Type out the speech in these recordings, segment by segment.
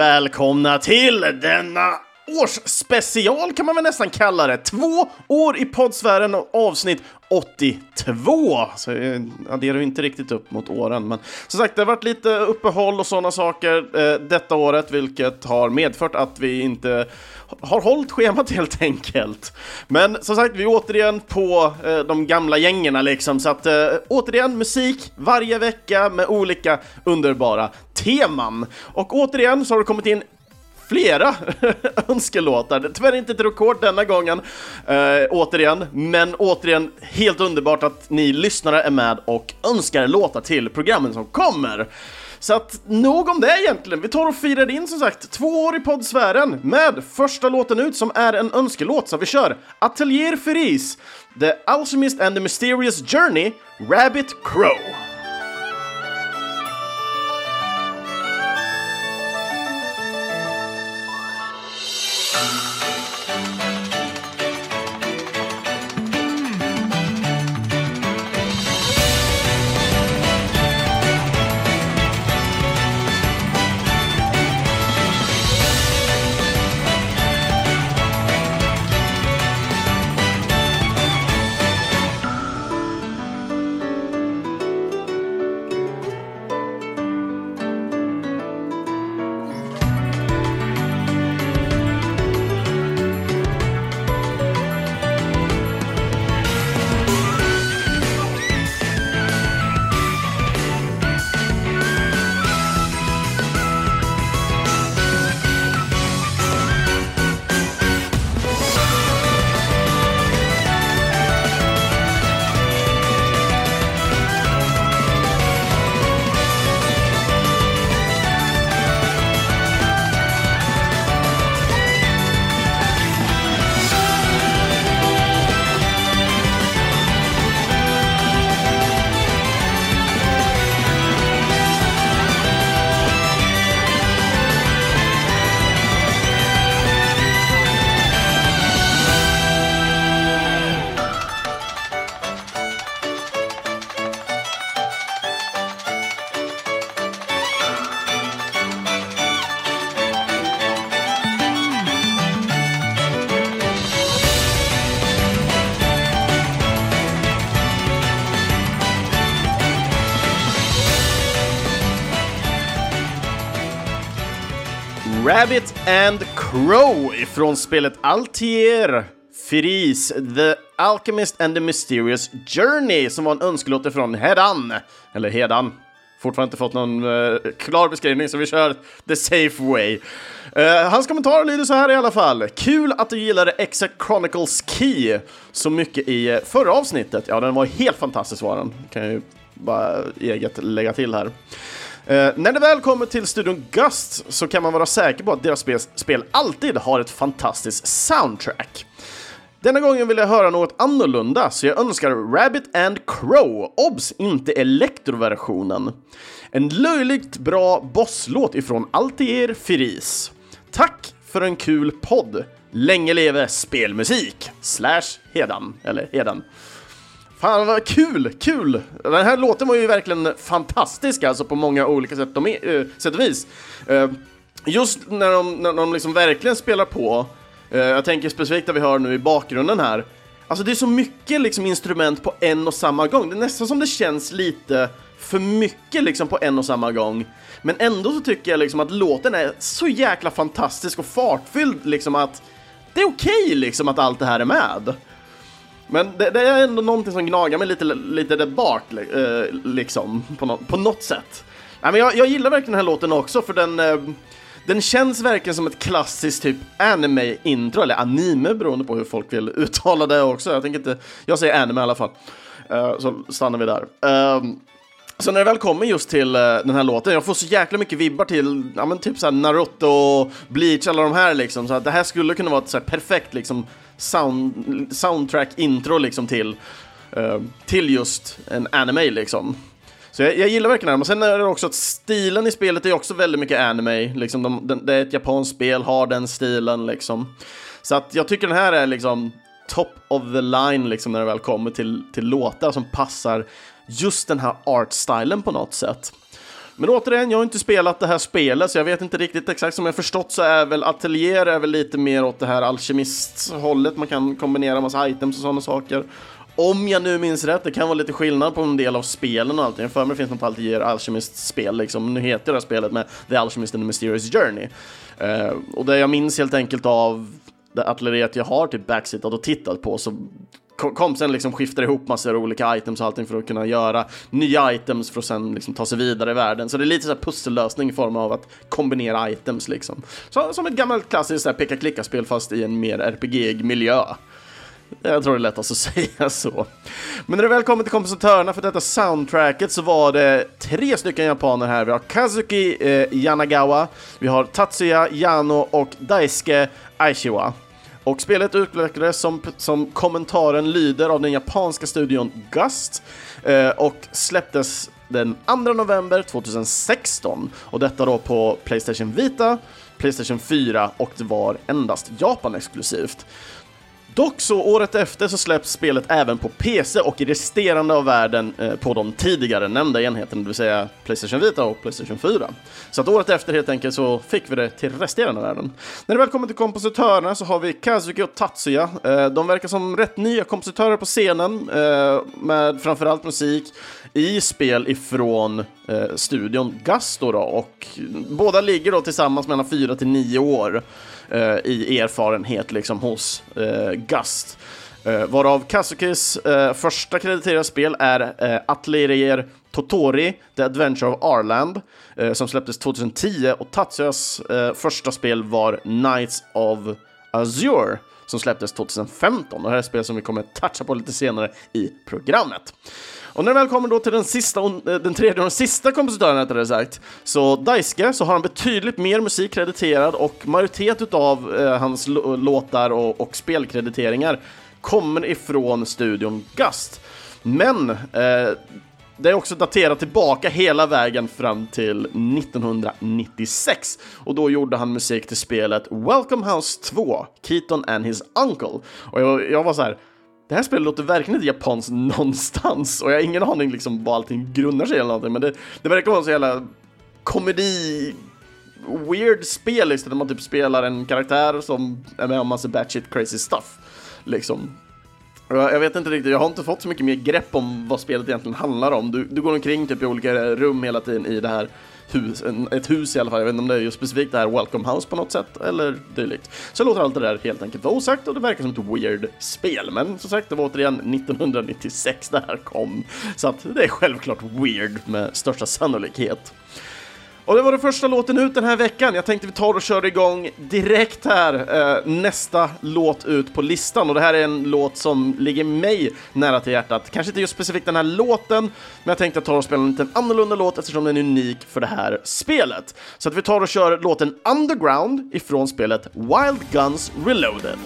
välkomna till denna årsspecial kan man väl nästan kalla det. Två år i poddsfären och avsnitt 82. Så eh, jag adderar ju inte riktigt upp mot åren, men som sagt, det har varit lite uppehåll och sådana saker eh, detta året, vilket har medfört att vi inte har hållit schemat helt enkelt. Men som sagt, vi är återigen på eh, de gamla gängerna liksom, så att eh, återigen musik varje vecka med olika underbara teman. Och återigen så har det kommit in flera önskelåtar. Tyvärr inte ett rekord denna gången, eh, återigen, men återigen helt underbart att ni lyssnare är med och önskar låtar till programmen som kommer. Så att nog om det egentligen. Vi tar och firar in som sagt två år i poddsfären med första låten ut som är en önskelåt. Så vi kör Atelier Feris, The Alchemist and the Mysterious Journey, Rabbit Crow. And Crow ifrån spelet Altier Firis, The Alchemist and the Mysterious Journey som var en önskelåt från Hedan. Eller Hedan. Fortfarande inte fått någon uh, klar beskrivning så vi kör the safe way. Uh, hans kommentar lyder så här i alla fall. Kul att du gillade Exact Chronicles Key så mycket i eh, förra avsnittet. Ja, den var helt fantastisk var den. Kan jag ju bara eget lägga till här. Eh, när det väl kommer till studion Gust så kan man vara säker på att deras spel, spel alltid har ett fantastiskt soundtrack. Denna gången vill jag höra något annorlunda, så jag önskar Rabbit and Crow, obs, inte elektroversionen. En löjligt bra bosslåt ifrån Altier Firis. Tack för en kul podd! Länge leve spelmusik! Slash Hedan, eller Hedan. Fan vad kul, kul! Den här låten var ju verkligen fantastisk alltså på många olika sätt och, eh, uh, sätt och vis. Uh, just när de, när de liksom verkligen spelar på, uh, jag tänker specifikt det vi hör nu i bakgrunden här, alltså det är så mycket liksom instrument på en och samma gång, det är nästan som det känns lite för mycket liksom på en och samma gång. Men ändå så tycker jag liksom att låten är så jäkla fantastisk och fartfylld liksom att det är okej okay, liksom att allt det här är med. Men det, det, är ändå någonting som gnagar mig lite, lite där bak, eh, liksom, på, no på något sätt. Nej, men jag, jag gillar verkligen den här låten också, för den, eh, den känns verkligen som ett klassiskt typ anime-intro, eller anime beroende på hur folk vill uttala det också. Jag tänker inte, jag säger anime i alla fall. Eh, så stannar vi där. Ehm, så när det väl kommer just till eh, den här låten, jag får så jäkla mycket vibbar till, ja men typ såhär Naruto, och Bleach, alla de här liksom, så att det här skulle kunna vara ett så perfekt liksom sound, soundtrack-intro liksom till, uh, till just en anime liksom. Så jag, jag gillar verkligen det. Men sen är det också att stilen i spelet är också väldigt mycket anime. Liksom de, de, det är ett japanskt spel, har den stilen liksom. Så att jag tycker den här är liksom top of the line liksom när det väl kommer till, till låtar som passar just den här art-stilen på något sätt. Men återigen, jag har inte spelat det här spelet, så jag vet inte riktigt exakt. Som jag förstått så är väl Atelier är väl lite mer åt det här alkemisthållet. Man kan kombinera massa items och sådana saker. Om jag nu minns rätt, det kan vara lite skillnad på en del av spelen och allting. För mig finns något Altier Alchemist-spel liksom. Nu heter det här spelet med The Alchemist and the Mysterious Journey. Uh, och det jag minns helt enkelt av det atelieret jag har typ backsittat och tittat på så kom sen liksom skiftar ihop massor av olika items och allting för att kunna göra nya items för att sen liksom ta sig vidare i världen. Så det är lite så här pussellösning i form av att kombinera items liksom. Så, som ett gammalt klassiskt peka-klicka-spel fast i en mer RPG-miljö. Jag tror det är lättast att säga så. Men när det väl kommer till kompositörerna för detta soundtracket så var det tre stycken japaner här. Vi har Kazuki eh, Yanagawa, vi har Tatsuya Yano och Daisuke Aishiwa. Och spelet utvecklades som, som kommentaren lyder av den japanska studion Gust eh, och släpptes den 2 november 2016 och detta då på Playstation Vita, Playstation 4 och det var endast Japan exklusivt. Dock så året efter så släpps spelet även på PC och i resterande av världen eh, på de tidigare nämnda enheterna, det vill säga Playstation Vita och Playstation 4. Så att året efter helt enkelt så fick vi det till resterande av världen. När det väl kommer till kompositörerna så har vi Kazuki och Tatsuya. Eh, de verkar som rätt nya kompositörer på scenen eh, med framförallt musik i spel ifrån eh, studion Gasto då och båda ligger då tillsammans mellan 4 till 9 år eh, i erfarenhet liksom hos eh, Gust. Eh, varav Kazukis eh, första krediterade spel är eh, Atelier Totori, The Adventure of Arland, eh, som släpptes 2010 och Tatsuyas eh, första spel var Knights of Azure som släpptes 2015. Och det här är spel som vi kommer toucha på lite senare i programmet. Och när det väl kommer då till den, sista, eh, den tredje och den sista kompositören rättare sagt, så Daiske, så har han betydligt mer musik krediterad och majoritet av eh, hans låtar och, och spelkrediteringar kommer ifrån studion Gust. Men eh, det är också daterat tillbaka hela vägen fram till 1996 och då gjorde han musik till spelet Welcome House 2, Keaton and his Uncle. Och jag, jag var så här, det här spelet låter verkligen inte japanskt någonstans och jag har ingen aning liksom vad allting grundar sig i eller någonting men det, det verkar vara så jävla komedi weird spel liksom, där man typ spelar en karaktär som är med om massa batshit crazy stuff. Liksom. Jag vet inte riktigt, jag har inte fått så mycket mer grepp om vad spelet egentligen handlar om. Du, du går omkring typ i olika rum hela tiden i det här hus, ett hus i alla fall. Jag vet inte om det är just specifikt det här Welcome House på något sätt eller dylikt. Så låter allt det där helt enkelt vara osagt och det verkar som ett weird spel. Men som sagt, det var återigen 1996 det här kom. Så att det är självklart weird med största sannolikhet. Och det var den första låten ut den här veckan. Jag tänkte vi tar och kör igång direkt här eh, nästa låt ut på listan. Och det här är en låt som ligger mig nära till hjärtat. Kanske inte just specifikt den här låten, men jag tänkte ta och spela en liten annorlunda låt eftersom den är unik för det här spelet. Så att vi tar och kör låten Underground ifrån spelet Wild Guns Reloaded.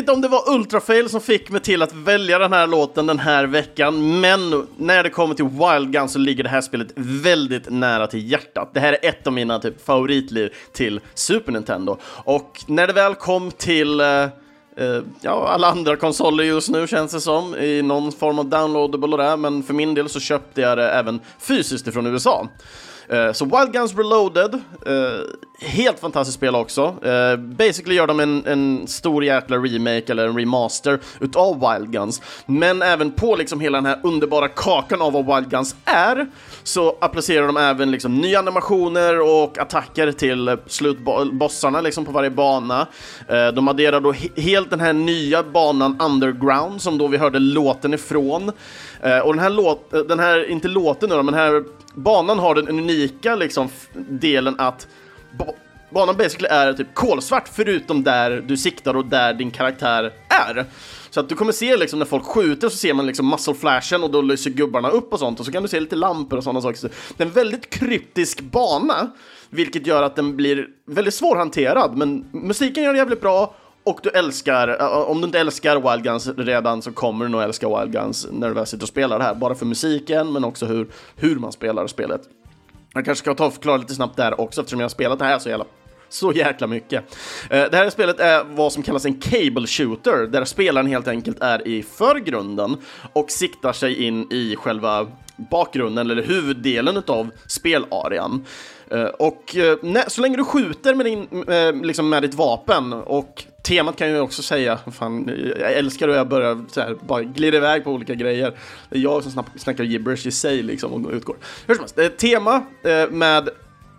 Inte om det var Ultrafail som fick mig till att välja den här låten den här veckan, men när det kommer till Wild Gun så ligger det här spelet väldigt nära till hjärtat. Det här är ett av mina typ, favoritliv till Super Nintendo. Och när det väl kom till eh, eh ja, alla andra konsoler just nu känns det som, i någon form av downloadable och det, men för min del så köpte jag det även fysiskt ifrån USA. Uh, så Wild Guns Reloaded, uh, helt fantastiskt spel också. Uh, basically gör de en, en stor jäkla remake eller en remaster utav Wild Guns. Men även på liksom hela den här underbara kakan av vad Wild Guns är så applicerar de även liksom nya animationer och attacker till slutbossarna liksom på varje bana. De adderar då he helt den här nya banan Underground som då vi hörde låten ifrån. Och den här låten, den här, inte låten nu då, men den här banan har den unika liksom, delen att banan basically är typ kolsvart förutom där du siktar och där din karaktär är. Så att du kommer se liksom när folk skjuter så ser man liksom muscle flashen och då lyser gubbarna upp och sånt och så kan du se lite lampor och sådana saker. det är en väldigt kryptisk bana, vilket gör att den blir väldigt svårhanterad, men musiken gör det jävligt bra och du älskar, om du inte älskar Wild Guns redan så kommer du nog älska Wild Guns när du väl sitter och spelar det här. Bara för musiken, men också hur, hur man spelar spelet. Jag kanske ska ta och förklara lite snabbt där också eftersom jag har spelat det här så jävla så jäkla mycket. Det här spelet är vad som kallas en cable shooter, där spelaren helt enkelt är i förgrunden och siktar sig in i själva bakgrunden, eller huvuddelen av spelarean. Eh, och eh, nej, så länge du skjuter med, din, eh, liksom med ditt vapen och temat kan jag också säga, fan, jag älskar hur jag börjar så här, bara glida iväg på olika grejer. Det är jag som snackar gibberish i sig liksom och utgår. Hur som helst, tema med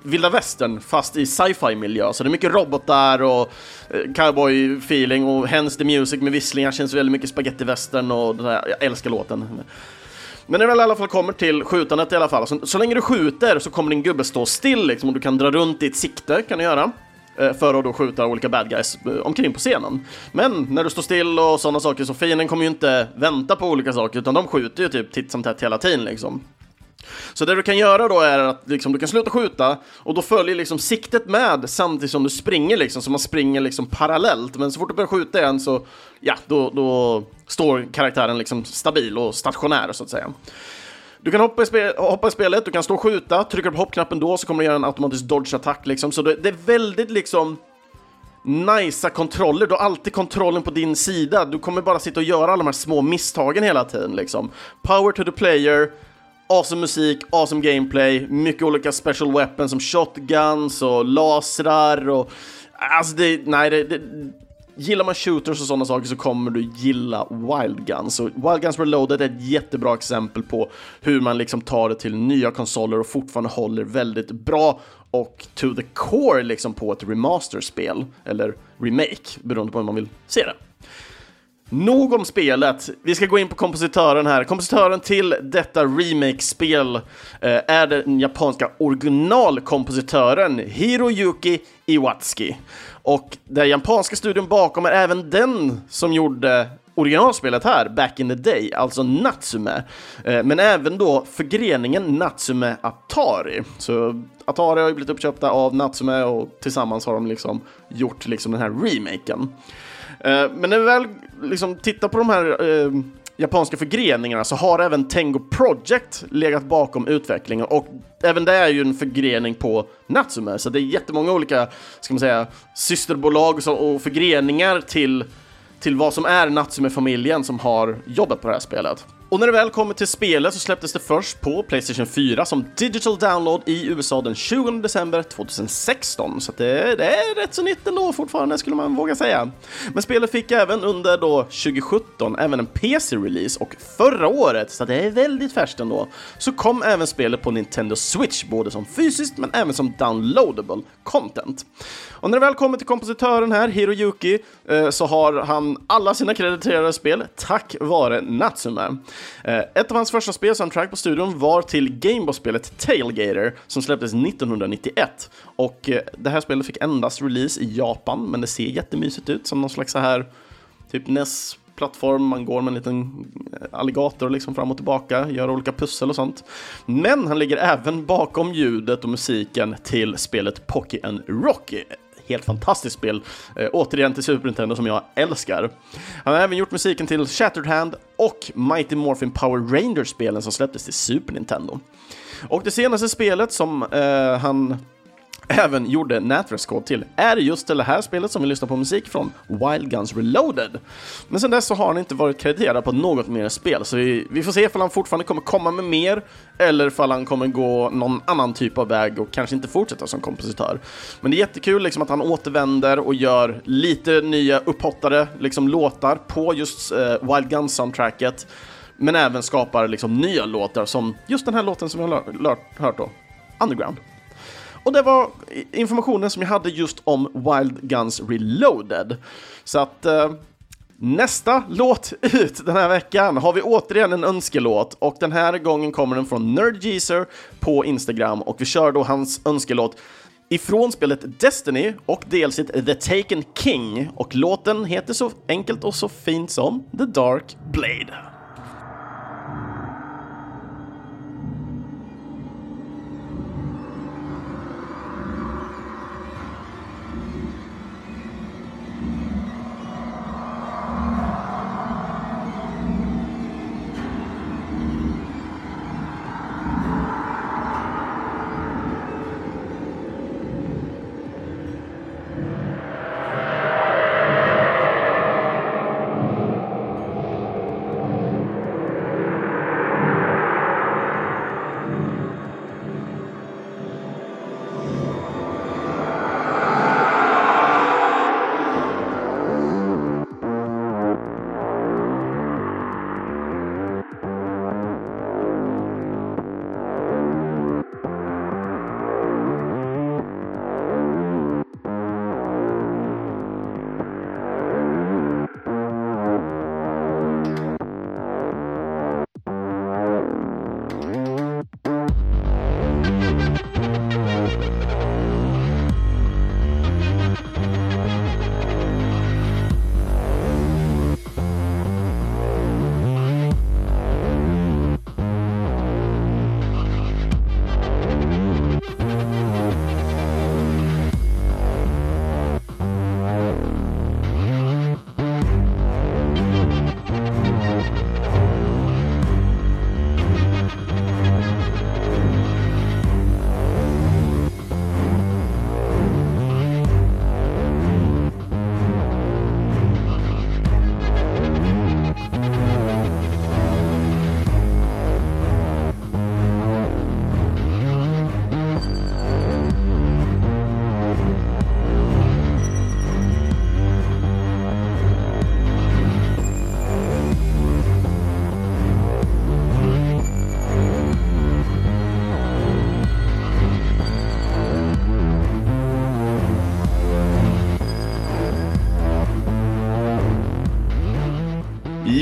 vilda västern fast i sci-fi miljö, så det är mycket robotar och cowboy-feeling och hence the music med visslingar känns väldigt mycket spaghetti-västern och det där, jag älskar låten. Men när det väl i alla fall kommer till skjutandet i alla fall, så, så länge du skjuter så kommer din gubbe stå still liksom och du kan dra runt ditt sikte, kan du göra. Eh, för att då skjuta olika bad guys eh, omkring på scenen. Men när du står still och sådana saker så fienden kommer ju inte vänta på olika saker utan de skjuter ju typ titt som tätt hela tiden liksom. Så det du kan göra då är att liksom, du kan sluta skjuta och då följer liksom siktet med samtidigt som du springer liksom, så man springer liksom parallellt. Men så fort du börjar skjuta igen så, ja, då, då står karaktären liksom stabil och stationär så att säga. Du kan hoppa i, hoppa i spelet, du kan stå och skjuta, trycker på hoppknappen då så kommer du göra en automatisk dodge-attack liksom. Så det, det är väldigt liksom nicea kontroller, du har alltid kontrollen på din sida. Du kommer bara sitta och göra alla de här små misstagen hela tiden liksom. Power to the player, awesome musik, awesome gameplay, mycket olika special weapons som shotguns och lasrar och... Alltså det, nej, det, det, Gillar man shooters och sådana saker så kommer du gilla Wild Guns. Och Wild Guns Reloaded är ett jättebra exempel på hur man liksom tar det till nya konsoler och fortfarande håller väldigt bra och to the core liksom på ett remasterspel, eller remake, beroende på hur man vill se det. Nog om spelet. Vi ska gå in på kompositören här. Kompositören till detta remake-spel eh, är den japanska originalkompositören Hiroyuki Iwatsuki. Och den japanska studion bakom är även den som gjorde originalspelet här, back in the day, alltså Natsume. Eh, men även då förgreningen Natsume Atari. Så Atari har ju blivit uppköpta av Natsume och tillsammans har de liksom gjort liksom den här remaken. Eh, men när vi väl liksom tittar på de här eh, japanska förgreningarna så har även Tengo Project legat bakom utvecklingen och även det är ju en förgrening på Natsume, så det är jättemånga olika, ska man säga, systerbolag och förgreningar till, till vad som är Natsume-familjen som har jobbat på det här spelet. Och när det väl kommer till spelet så släpptes det först på Playstation 4 som digital download i USA den 20 december 2016. Så det, det, är rätt så nytt ändå fortfarande skulle man våga säga. Men spelet fick även under då 2017 även en PC-release och förra året, så det är väldigt färskt ändå, så kom även spelet på Nintendo Switch både som fysiskt men även som downloadable content. Och när det väl kommer till kompositören här, Hiroyuki, eh, så har han alla sina krediterade spel tack vare Natsume. Eh, ett av hans första spelsoundtrack på studion var till Gameboy-spelet Tailgater som släpptes 1991. Och eh, det här spelet fick endast release i Japan, men det ser jättemysigt ut som någon slags så här typ NES plattform, man går med en liten eh, alligator liksom fram och tillbaka, gör olika pussel och sånt. Men han ligger även bakom ljudet och musiken till spelet Pocky and Rocky, helt fantastiskt spel, eh, återigen till Super Nintendo som jag älskar. Han har även gjort musiken till Shattered Hand och Mighty Morphin Power Rangers-spelen som släpptes till Super Nintendo. Och det senaste spelet som eh, han även gjorde nätröstkod till är just det här spelet som vi lyssnar på musik från, Wild Guns Reloaded. Men sen dess så har han inte varit krediterad på något mer spel, så vi, vi får se ifall han fortfarande kommer komma med mer, eller ifall han kommer gå någon annan typ av väg och kanske inte fortsätta som kompositör. Men det är jättekul liksom att han återvänder och gör lite nya upphottade liksom, låtar på just eh, Wild Guns-soundtracket, men även skapar liksom nya låtar som just den här låten som vi har hört då, Underground. Och det var informationen som jag hade just om Wild Guns Reloaded. Så att eh, nästa låt ut den här veckan har vi återigen en önskelåt och den här gången kommer den från Nerdgeezer på Instagram och vi kör då hans önskelåt ifrån spelet Destiny och delset The Taken King och låten heter så enkelt och så fint som The Dark Blade.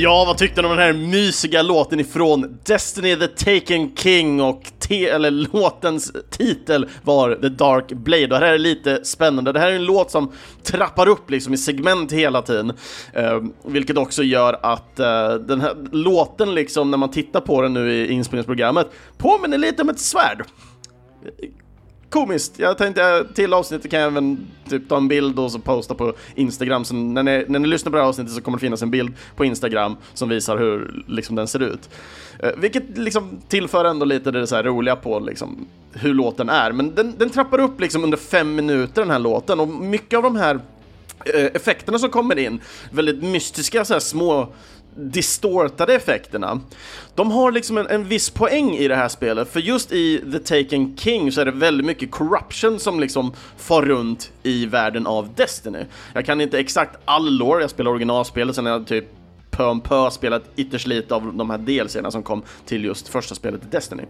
Ja, vad tyckte ni om den här mysiga låten ifrån Destiny the Taken King och te eller låtens titel var The Dark Blade och det här är lite spännande. Det här är en låt som trappar upp liksom i segment hela tiden, eh, vilket också gör att eh, den här låten liksom när man tittar på den nu i inspelningsprogrammet påminner lite om ett svärd komiskt. Jag tänkte eh, till avsnittet kan jag även typ ta en bild och så posta på Instagram. Så när ni, när ni lyssnar på det här avsnittet så kommer det finnas en bild på Instagram som visar hur liksom, den ser ut. Eh, vilket liksom tillför ändå lite det så här roliga på liksom, hur låten är. Men den, den trappar upp liksom under fem minuter den här låten och mycket av de här eh, effekterna som kommer in, väldigt mystiska så här små distortade effekterna. De har liksom en, en viss poäng i det här spelet, för just i The Taken King så är det väldigt mycket corruption som liksom far runt i världen av Destiny. Jag kan inte exakt all lore, jag spelar originalspelet, sen har jag typ pö om pö spelat ytterst lite av de här delserna som kom till just första spelet Destiny.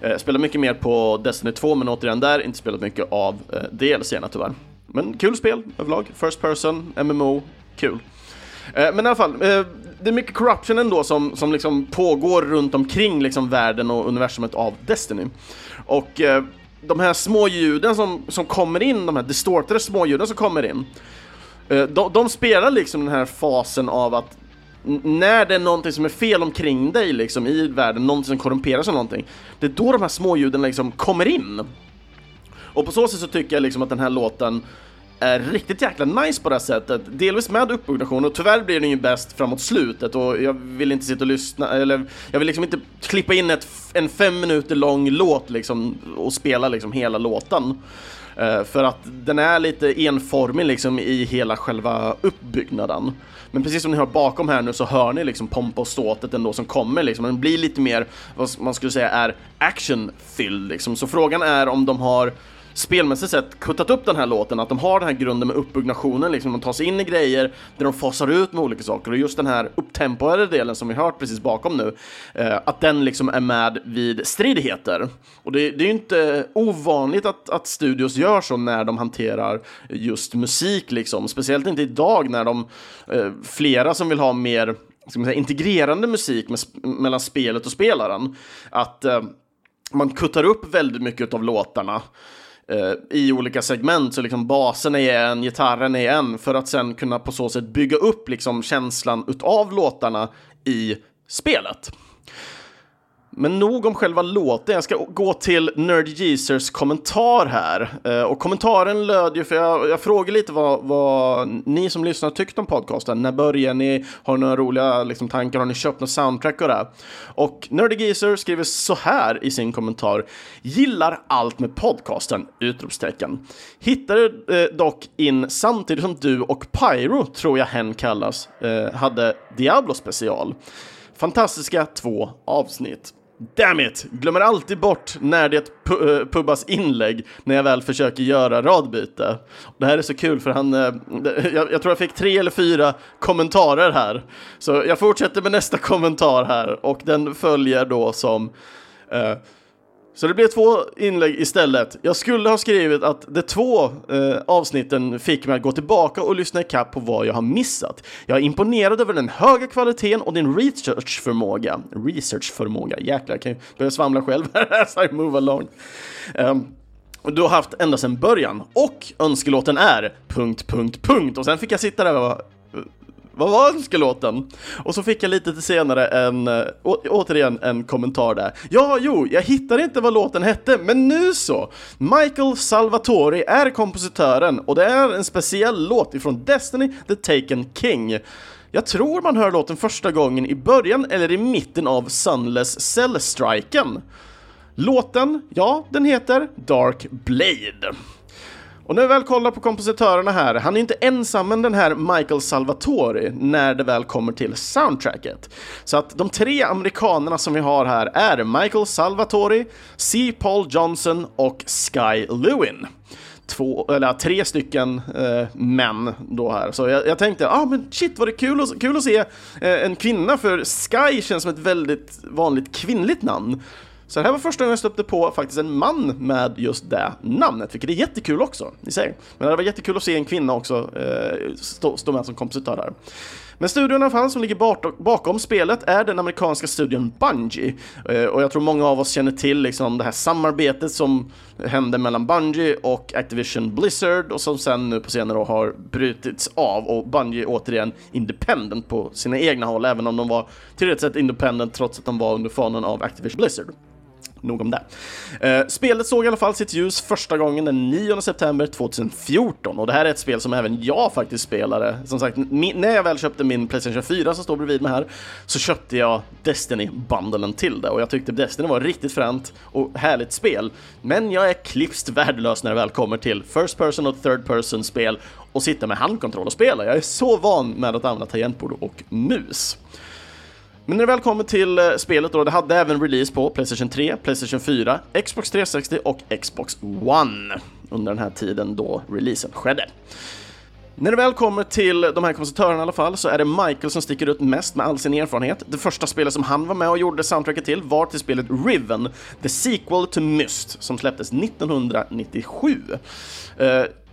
Eh, spelar mycket mer på Destiny 2, men återigen där, inte spelat mycket av eh, delserna tyvärr. Men kul spel överlag, First person, MMO, kul. Eh, men i alla fall, eh, det är mycket corruption ändå som, som liksom pågår runt omkring liksom världen och universumet av Destiny. Och eh, de här små ljuden som, som kommer in, de här distortade småljuden som kommer in, eh, de, de spelar liksom den här fasen av att när det är någonting som är fel omkring dig liksom i världen, någonting som korrumperas eller någonting, det är då de här småljuden liksom kommer in. Och på så sätt så tycker jag liksom att den här låten är riktigt jäkla nice på det här sättet. Delvis med uppbyggnation och tyvärr blir den ju bäst framåt slutet och jag vill inte sitta och lyssna, eller jag vill liksom inte klippa in ett, en fem minuter lång låt liksom och spela liksom hela låten. Uh, för att den är lite enformig liksom i hela själva uppbyggnaden. Men precis som ni hör bakom här nu så hör ni liksom pompa och ståtet ändå som kommer liksom. Den blir lite mer, vad man skulle säga är actionfylld liksom. Så frågan är om de har spelmässigt sett kuttat upp den här låten, att de har den här grunden med uppbyggnationen, liksom de tar sig in i grejer där de fasar ut med olika saker. Och just den här upptempoade delen som vi hört precis bakom nu, eh, att den liksom är med vid stridigheter. Och det, det är ju inte ovanligt att, att studios gör så när de hanterar just musik liksom, speciellt inte idag när de, eh, flera som vill ha mer ska man säga, integrerande musik med, mellan spelet och spelaren, att eh, man kuttar upp väldigt mycket av låtarna. Eh, i olika segment, så liksom basen är en, gitarren är en, för att sen kunna på så sätt bygga upp liksom känslan utav låtarna i spelet. Men nog om själva låten, jag ska gå till Nerd Geezers kommentar här. Eh, och kommentaren löd ju, för jag, jag frågade lite vad, vad ni som lyssnar tyckte om podcasten. När börjar ni? Har ni några roliga liksom, tankar? Har ni köpt något soundtrack och det? Och Nerd Geezer skriver så här i sin kommentar. Gillar allt med podcasten! Utropstecken. Hittade eh, dock in samtidigt som du och Pyro, tror jag hen kallas, eh, hade Diablo special. Fantastiska två avsnitt. Damn it! Glömmer alltid bort när det pu eh, Pubbas inlägg när jag väl försöker göra radbyte. Det här är så kul för han, eh, jag, jag, tror jag fick tre eller fyra kommentarer här. Så jag fortsätter med nästa kommentar här och den följer då som uh, så det blev två inlägg istället. Jag skulle ha skrivit att de två eh, avsnitten fick mig att gå tillbaka och lyssna ikapp på vad jag har missat. Jag är imponerad över den höga kvaliteten och din researchförmåga. Researchförmåga, jäklar, jag kan ju börja svamla själv as I move along. Um, du har haft ända sedan början och önskelåten är... punkt, punkt, punkt. Och sen fick jag sitta där och bara, vad var önskelåten? Och så fick jag lite senare en, eh, å, återigen en kommentar där. Ja, jo, jag hittade inte vad låten hette, men nu så! Michael Salvatori är kompositören och det är en speciell låt ifrån Destiny the Taken King. Jag tror man hör låten första gången i början eller i mitten av Sunless Cell-striken. Låten, ja, den heter Dark Blade. Och när vi väl kollar på kompositörerna här, han är inte ensam med den här Michael Salvatori när det väl kommer till soundtracket. Så att de tre amerikanerna som vi har här är Michael Salvatori, C. Paul Johnson och Sky Lewin två, eller tre stycken eh, män då här. Så jag, jag tänkte, ah men shit vad det är kul, att, kul att se eh, en kvinna, för Sky känns som ett väldigt vanligt kvinnligt namn. Så det här var första gången jag stötte på faktiskt en man med just det namnet, vilket är jättekul också, ni ser. Men det var jättekul att se en kvinna också eh, stå, stå med som kompositör här. Men studion i alla fall som ligger bakom spelet är den amerikanska studion Bungie. Eh, och jag tror många av oss känner till liksom det här samarbetet som hände mellan Bungie och Activision Blizzard och som sen nu på senare år har brutits av och Bungie återigen independent på sina egna håll, även om de var tillräckligt sett independent trots att de var under fanen av Activision Blizzard nog om det. Eh, spelet såg i alla fall sitt ljus första gången den 9 september 2014 och det här är ett spel som även jag faktiskt spelade. Som sagt, när jag väl köpte min Playstation 4 som står bredvid mig här så köpte jag Destiny-bundlen till det och jag tyckte Destiny var riktigt fränt och härligt spel. Men jag är klipskt värdelös när det väl kommer till First Person och Third Person spel och sitta med handkontroll och spela. Jag är så van med att använda tangentbord och mus. Men när det väl kommer till eh, spelet då, det hade även release på Playstation 3, Playstation 4, Xbox 360 och Xbox One under den här tiden då releasen skedde. När det väl kommer till de här kompositörerna i alla fall så är det Michael som sticker ut mest med all sin erfarenhet. Det första spelet som han var med och gjorde soundtracket till var till spelet Riven, the sequel to Myst, som släpptes 1997.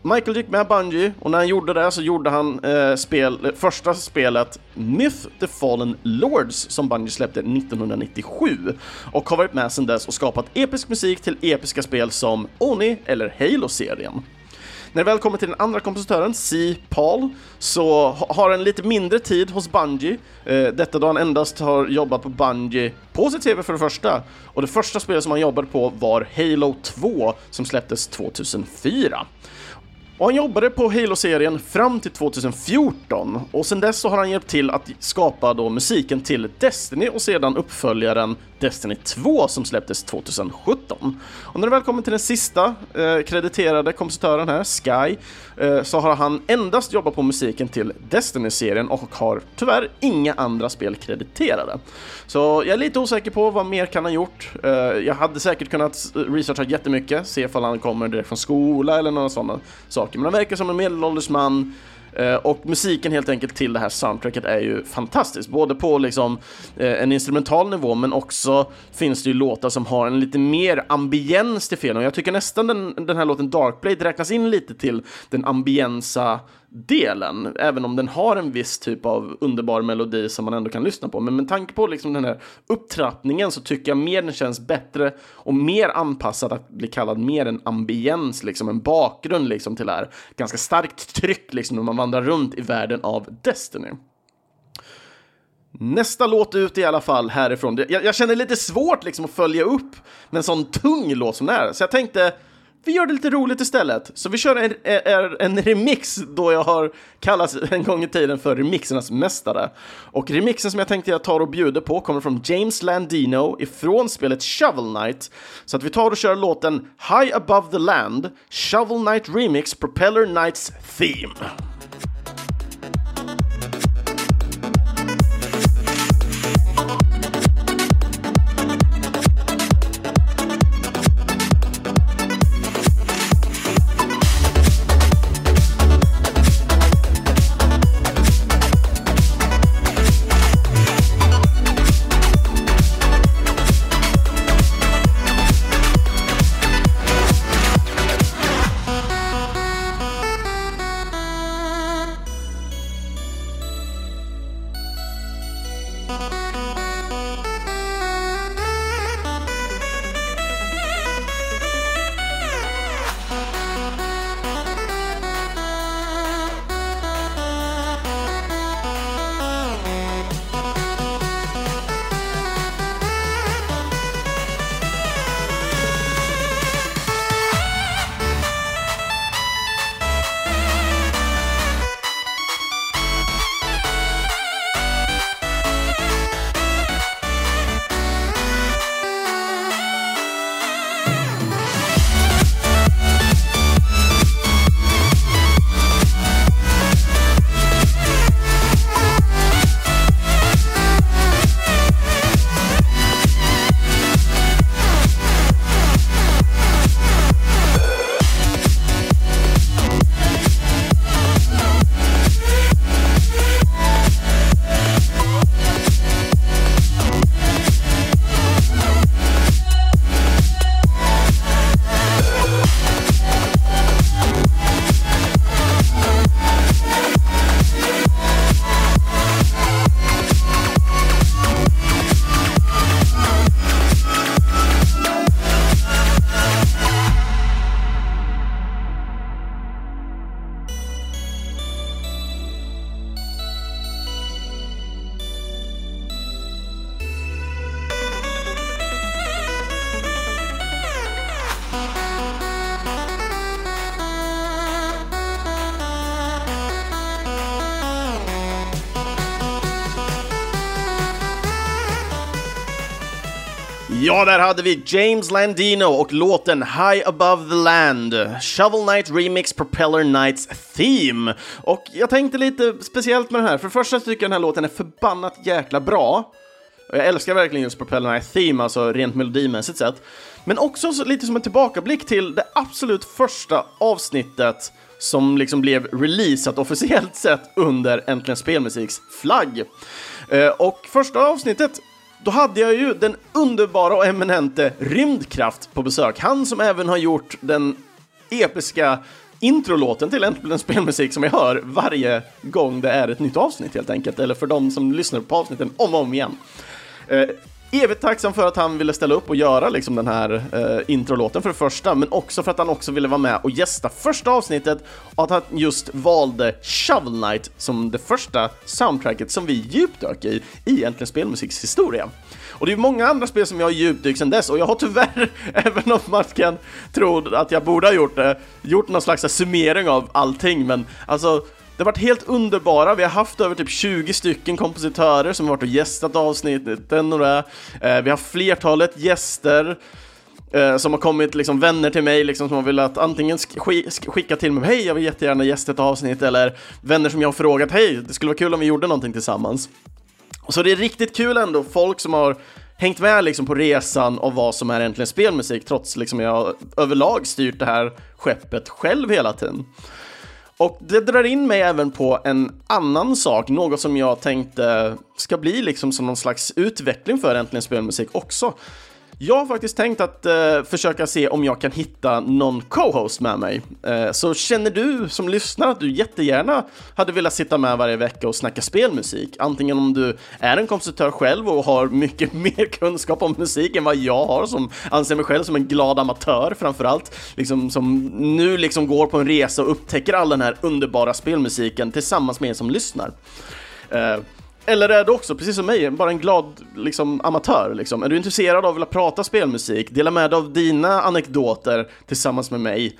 Michael gick med Bungie och när han gjorde det så gjorde han eh, spel, första spelet Myth the Fallen Lords som Bungie släppte 1997 och har varit med sedan dess och skapat episk musik till episka spel som Oni eller Halo-serien. När det väl kommer till den andra kompositören, C. Paul, så har han lite mindre tid hos Bungie. Eh, detta då han endast har jobbat på Bungie på sitt TV för det första. Och det första spelet som han jobbade på var Halo 2 som släpptes 2004. Och han jobbade på Halo-serien fram till 2014 och sedan dess så har han hjälpt till att skapa då musiken till Destiny och sedan uppföljaren Destiny 2 som släpptes 2017. Och när det väl kommer till den sista eh, krediterade kompositören här, Sky, eh, så har han endast jobbat på musiken till Destiny-serien och har tyvärr inga andra spel krediterade. Så jag är lite osäker på vad mer kan ha gjort. Eh, jag hade säkert kunnat researcha jättemycket, se ifall han kommer direkt från skola eller några sådana saker, men han verkar som en medelålders man eh, och musiken helt enkelt till det här soundtracket är ju fantastisk, både på liksom eh, en instrumental nivå men också finns det ju låtar som har en lite mer ambiens till filmen. jag tycker nästan den, den här låten Darkblade räknas in lite till den ambiensa delen, även om den har en viss typ av underbar melodi som man ändå kan lyssna på. Men med tanke på liksom den här upptrappningen så tycker jag mer den känns bättre och mer anpassad att bli kallad mer en ambiens, liksom en bakgrund liksom till det här. Ganska starkt tryck liksom när man vandrar runt i världen av Destiny. Nästa låt ut i alla fall härifrån. Jag, jag känner lite svårt liksom att följa upp med en sån tung låt som den är, så jag tänkte vi gör det lite roligt istället. Så vi kör en, en, en remix då jag har kallats en gång i tiden för remixernas mästare. Och remixen som jag tänkte jag tar och bjuder på kommer från James Landino ifrån spelet Shovel Knight. Så att vi tar och kör låten High Above the Land, Shovel Knight Remix Propeller Knights Theme. Ja, där hade vi James Landino och låten High Above the Land, Shovel Knight Remix Propeller Knights Theme. Och jag tänkte lite speciellt med den här, för det första tycker jag den här låten är förbannat jäkla bra. Och jag älskar verkligen just Propeller Knight Theme, alltså rent melodimässigt sett. Men också lite som en tillbakablick till det absolut första avsnittet som liksom blev releasat officiellt sett under Äntligen Spelmusiks flagg. Eh, och första avsnittet då hade jag ju den underbara och eminente Rymdkraft på besök. Han som även har gjort den episka introlåten till Äntligen Spelmusik som jag hör varje gång det är ett nytt avsnitt helt enkelt, eller för de som lyssnar på avsnitten om och om igen. Eh, evigt tacksam för att han ville ställa upp och göra liksom den här eh, introlåten för det första, men också för att han också ville vara med och gästa första avsnittet och att han just valde Shovel Knight som det första soundtracket som vi djupdök i i Äntligen Spelmusiks historia. Och det är många andra spel som jag har djupdykt sedan dess och jag har tyvärr, även om man kan tro att jag borde ha gjort det, gjort någon slags summering av allting men alltså det har varit helt underbara, vi har haft över typ 20 stycken kompositörer som har varit och gästat avsnitten och det. Eh, vi har flertalet gäster eh, som har kommit, liksom vänner till mig liksom, som har velat antingen skicka till mig hej jag vill jättegärna gästa ett avsnitt eller vänner som jag har frågat hej det skulle vara kul om vi gjorde någonting tillsammans. Och så det är riktigt kul ändå, folk som har hängt med liksom på resan av vad som är egentligen spelmusik trots liksom jag överlag styrt det här skeppet själv hela tiden. Och det drar in mig även på en annan sak, något som jag tänkte ska bli liksom som någon slags utveckling för Äntligen Spelmusik också. Jag har faktiskt tänkt att eh, försöka se om jag kan hitta någon co-host med mig. Eh, så känner du som lyssnar att du jättegärna hade velat sitta med varje vecka och snacka spelmusik, antingen om du är en kompositör själv och har mycket mer kunskap om musik än vad jag har, som anser mig själv som en glad amatör framförallt, liksom som nu liksom går på en resa och upptäcker all den här underbara spelmusiken tillsammans med er som lyssnar. Eh, eller är du också, precis som mig, bara en glad liksom, amatör? Liksom? Är du intresserad av att vilja prata spelmusik, dela med dig av dina anekdoter tillsammans med mig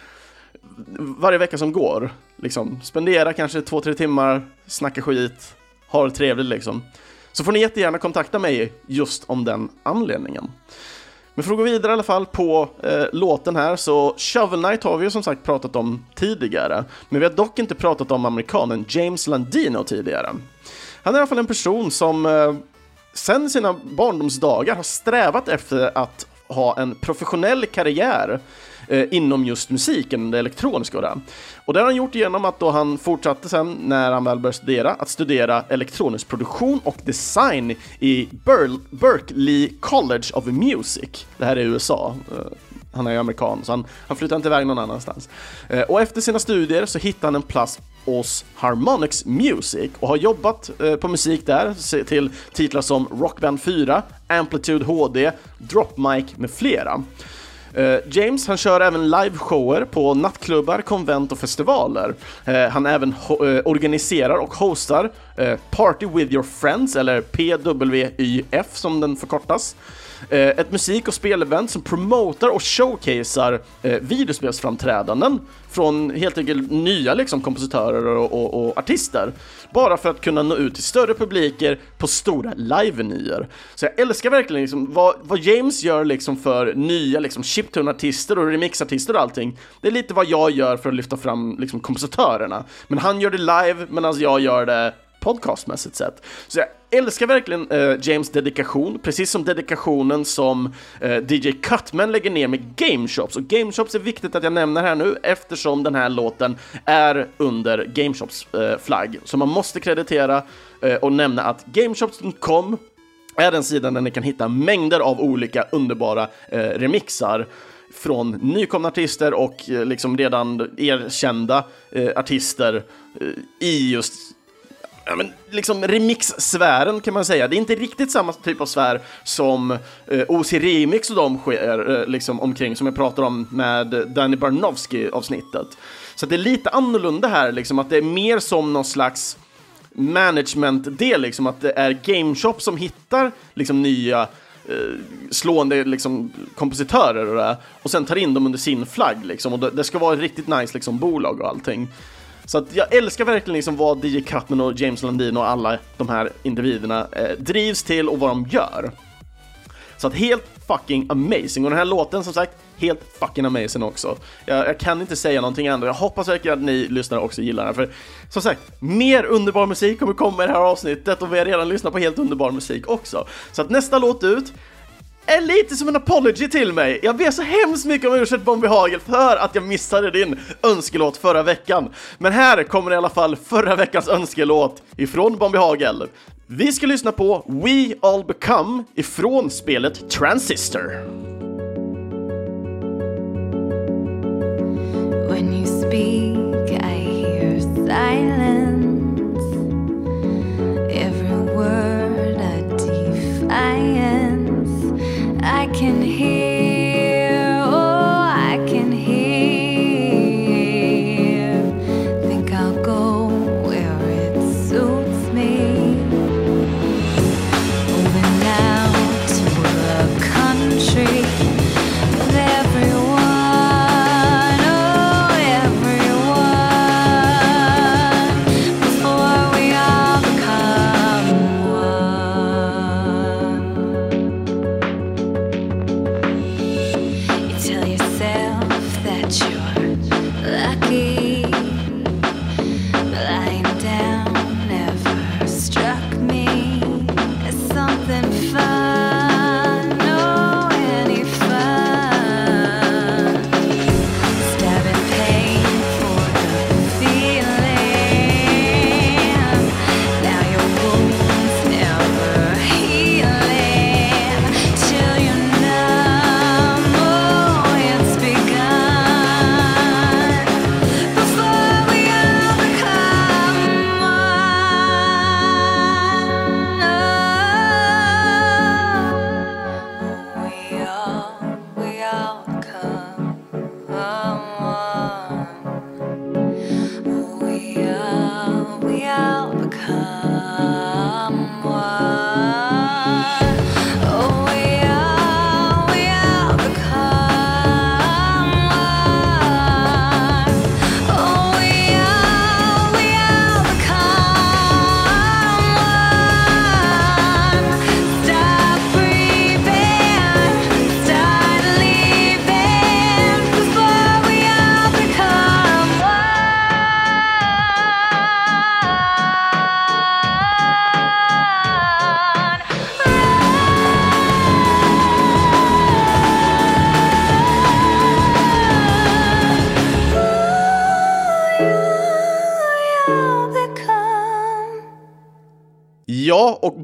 varje vecka som går? Liksom, spendera kanske två, tre timmar, snacka skit, ha det trevligt liksom. Så får ni jättegärna kontakta mig just om den anledningen. Men för att gå vidare i alla fall på eh, låten här så Shovel Knight har vi ju som sagt pratat om tidigare, men vi har dock inte pratat om amerikanen James Landino tidigare. Han är i alla fall en person som eh, sen sina barndomsdagar har strävat efter att ha en professionell karriär eh, inom just musiken, det elektroniska och det. Och det har han gjort genom att då han fortsatte sen, när han väl började studera, att studera elektronisk produktion och design i Ber Berkeley College of Music. Det här är USA. Eh, han är ju amerikan, så han, han flyttar inte iväg någon annanstans. Eh, och efter sina studier så hittar han en plats hos Harmonix Music och har jobbat eh, på musik där till titlar som Rockband 4, Amplitude HD, Drop Mic med flera. Eh, James han kör även liveshower på nattklubbar, konvent och festivaler. Eh, han även eh, organiserar och hostar eh, Party with your friends, eller PWYF som den förkortas. Eh, ett musik och spelevent som promotar och showcasear eh, videospelsframträdanden från helt enkelt nya liksom, kompositörer och, och, och, artister. Bara för att kunna nå ut till större publiker på stora live-venyer. Så jag älskar verkligen liksom, vad, vad James gör liksom, för nya liksom, chiptune-artister och remixartister och allting. Det är lite vad jag gör för att lyfta fram liksom, kompositörerna. Men han gör det live medan jag gör det podcastmässigt sett. Så jag älskar verkligen eh, James dedikation, precis som dedikationen som eh, DJ Cutman lägger ner med Game Shops. Och Game Shops är viktigt att jag nämner här nu eftersom den här låten är under Game Shops eh, flagg. Så man måste kreditera eh, och nämna att GameShops.com är den sidan där ni kan hitta mängder av olika underbara eh, remixar från nykomna artister och eh, liksom redan erkända artister i just ja, men liksom remix-sfären kan man säga. Det är inte riktigt samma typ av sfär som eh, OC Remix och de sker eh, liksom omkring som jag pratar om med Danny Barnowski-avsnittet. Så det är lite annorlunda här, liksom att det är mer som någon slags management-del, liksom att det är GameShop som hittar liksom nya eh, slående liksom, kompositörer och det, och sen tar in dem under sin flagg liksom, och det, det ska vara ett riktigt nice liksom, bolag och allting. Så att jag älskar verkligen liksom vad DJ Cutman och James Landin och alla de här individerna eh, drivs till och vad de gör. Så att helt fucking amazing. Och den här låten som sagt, helt fucking amazing också. Jag, jag kan inte säga någonting annat. Jag hoppas verkligen att ni lyssnare också gillar den. För som sagt, mer underbar musik kommer komma i det här avsnittet och vi har redan lyssnat på helt underbar musik också. Så att nästa låt ut är lite som en apology till mig. Jag ber så hemskt mycket om ursäkt Bombi Hagel för att jag missade din önskelåt förra veckan. Men här kommer i alla fall förra veckans önskelåt ifrån Bombi Hagel. Vi ska lyssna på We All Become ifrån spelet Transistor. When you speak I hear silence Every word a defiance I can hear,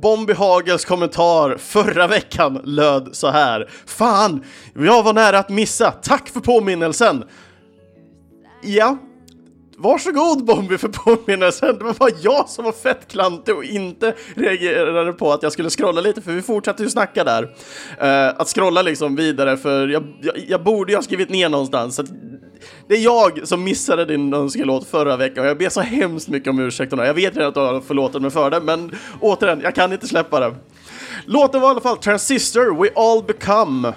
Bombi Hagels kommentar förra veckan löd så här. Fan, jag var nära att missa. Tack för påminnelsen. Ja, Varsågod Bombi för påminnelsen. Det var bara jag som var fett klantig och inte reagerade på att jag skulle scrolla lite, för vi fortsatte ju snacka där. Uh, att scrolla liksom vidare, för jag, jag, jag borde ju ha skrivit ner någonstans. Så det är jag som missade din önskelåt förra veckan och jag ber så hemskt mycket om ursäkt. Jag vet redan att du har förlåtit mig för det, men återigen, jag kan inte släppa det. Låten var i alla fall Transistor, We All Become.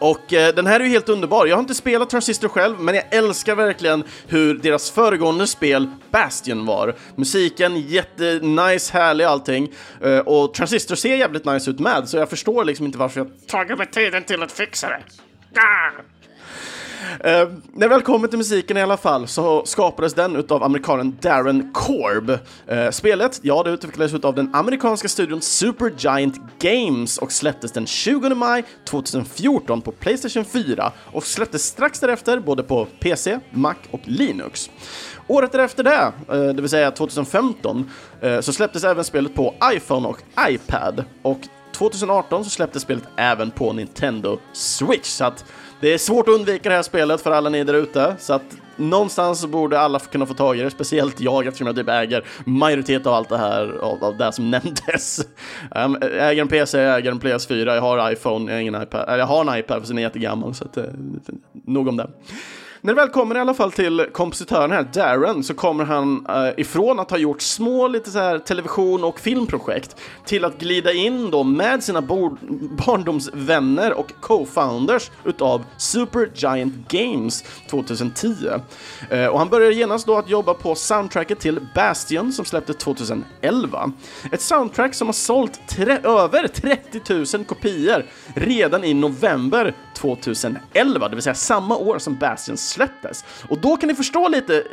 Och eh, den här är ju helt underbar. Jag har inte spelat Transistor själv, men jag älskar verkligen hur deras föregående spel Bastion var. Musiken jättenice, härlig allting. Eh, och Transistor ser jävligt nice ut med, så jag förstår liksom inte varför jag tagit mig tiden till att fixa det. Gah! Uh, när vi väl kommer till musiken i alla fall så skapades den utav amerikanen Darren Korb. Uh, spelet, ja det utvecklades utav den amerikanska studion Supergiant Games och släpptes den 20 maj 2014 på Playstation 4 och släpptes strax därefter både på PC, Mac och Linux. Året därefter det, uh, det vill säga 2015, eh, så släpptes även spelet på iPhone och iPad och 2018 så släpptes spelet även på Nintendo Switch. Så att det är svårt att undvika det här spelet för alla ni där ute, så att någonstans borde alla kunna få tag i det, speciellt jag eftersom jag typ äger majoritet av allt det här, av, av det som nämndes. Ehm, jag äger en PC, jag äger en PS4, jag har iPhone, jag har ingen iPad, jag har en iPad för den är jättegammal, så att, eh, nog om det. När det väl kommer i alla fall till kompositören här, Darren, så kommer han eh, ifrån att ha gjort små lite så här television och filmprojekt till att glida in då med sina barndomsvänner och co-founders utav Super Giant Games 2010. Eh, och han började genast då att jobba på soundtracket till Bastion som släpptes 2011. Ett soundtrack som har sålt över 30 000 kopior redan i november 2011, det vill säga samma år som Bastion släpptes. Och då kan ni förstå lite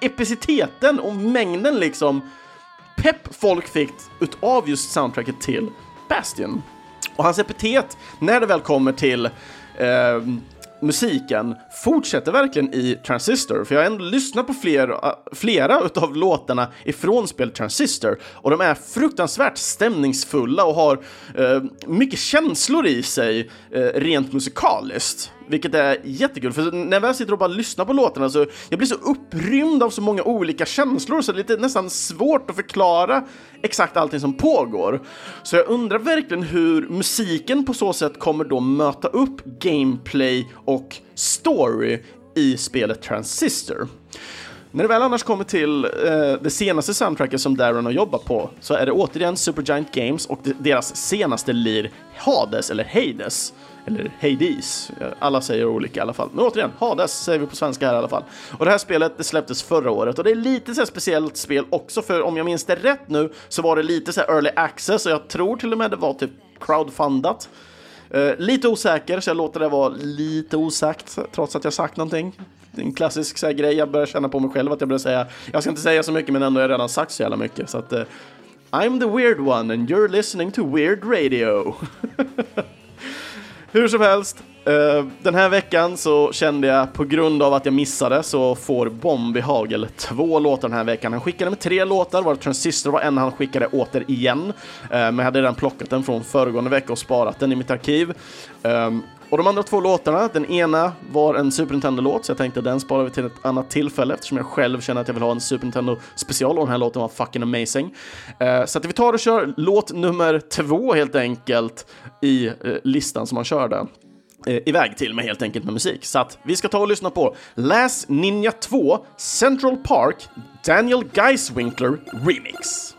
epiciteten och mängden liksom pepp folk fick utav just soundtracket till Bastion. Och hans epitet, när det väl kommer till eh, musiken fortsätter verkligen i Transistor, för jag har ändå lyssnat på äh, flera, flera av låtarna ifrån spelet Transistor och de är fruktansvärt stämningsfulla och har eh, mycket känslor i sig eh, rent musikaliskt. Vilket är jättekul, för när jag väl sitter och bara lyssnar på låtarna så jag blir så upprymd av så många olika känslor så det är lite nästan svårt att förklara exakt allting som pågår. Så jag undrar verkligen hur musiken på så sätt kommer då möta upp gameplay och story i spelet Transistor. När det väl annars kommer till eh, det senaste soundtracket som Darren har jobbat på så är det återigen Supergiant Games och deras senaste lir Hades, eller Hades eller Hades. Alla säger olika i alla fall. Men återigen, Hades säger vi på svenska här i alla fall. Och det här spelet det släpptes förra året och det är lite så här speciellt spel också för om jag minns det rätt nu så var det lite så här early access och jag tror till och med det var typ crowdfundat. Eh, lite osäker, så jag låter det vara lite osagt trots att jag sagt någonting. Det är en klassisk så här, grej jag börjar känna på mig själv att jag börjar säga. Jag ska inte säga så mycket men ändå har jag redan sagt så jävla mycket så att uh, I'm the weird one and you're listening to weird radio. Hur som helst, Eh, den här veckan så kände jag på grund av att jag missade så får Bombi Hagel två låtar den här veckan. Han skickade med tre låtar, var Transistor var en han skickade återigen. igen. Eh, men jag hade redan plockat den från föregående vecka och sparat den i mitt arkiv. Eh, och de andra två låtarna, den ena var en Super Nintendo-låt, så jag tänkte den sparar vi till ett annat tillfälle eftersom jag själv känner att jag vill ha en Super Nintendo-special och den här låten var fucking amazing. Så att vi tar och kör låt nummer två helt enkelt i listan som man körde eh, iväg till med helt enkelt med musik. Så att vi ska ta och lyssna på Last Ninja 2 Central Park Daniel Geiswinkler Remix.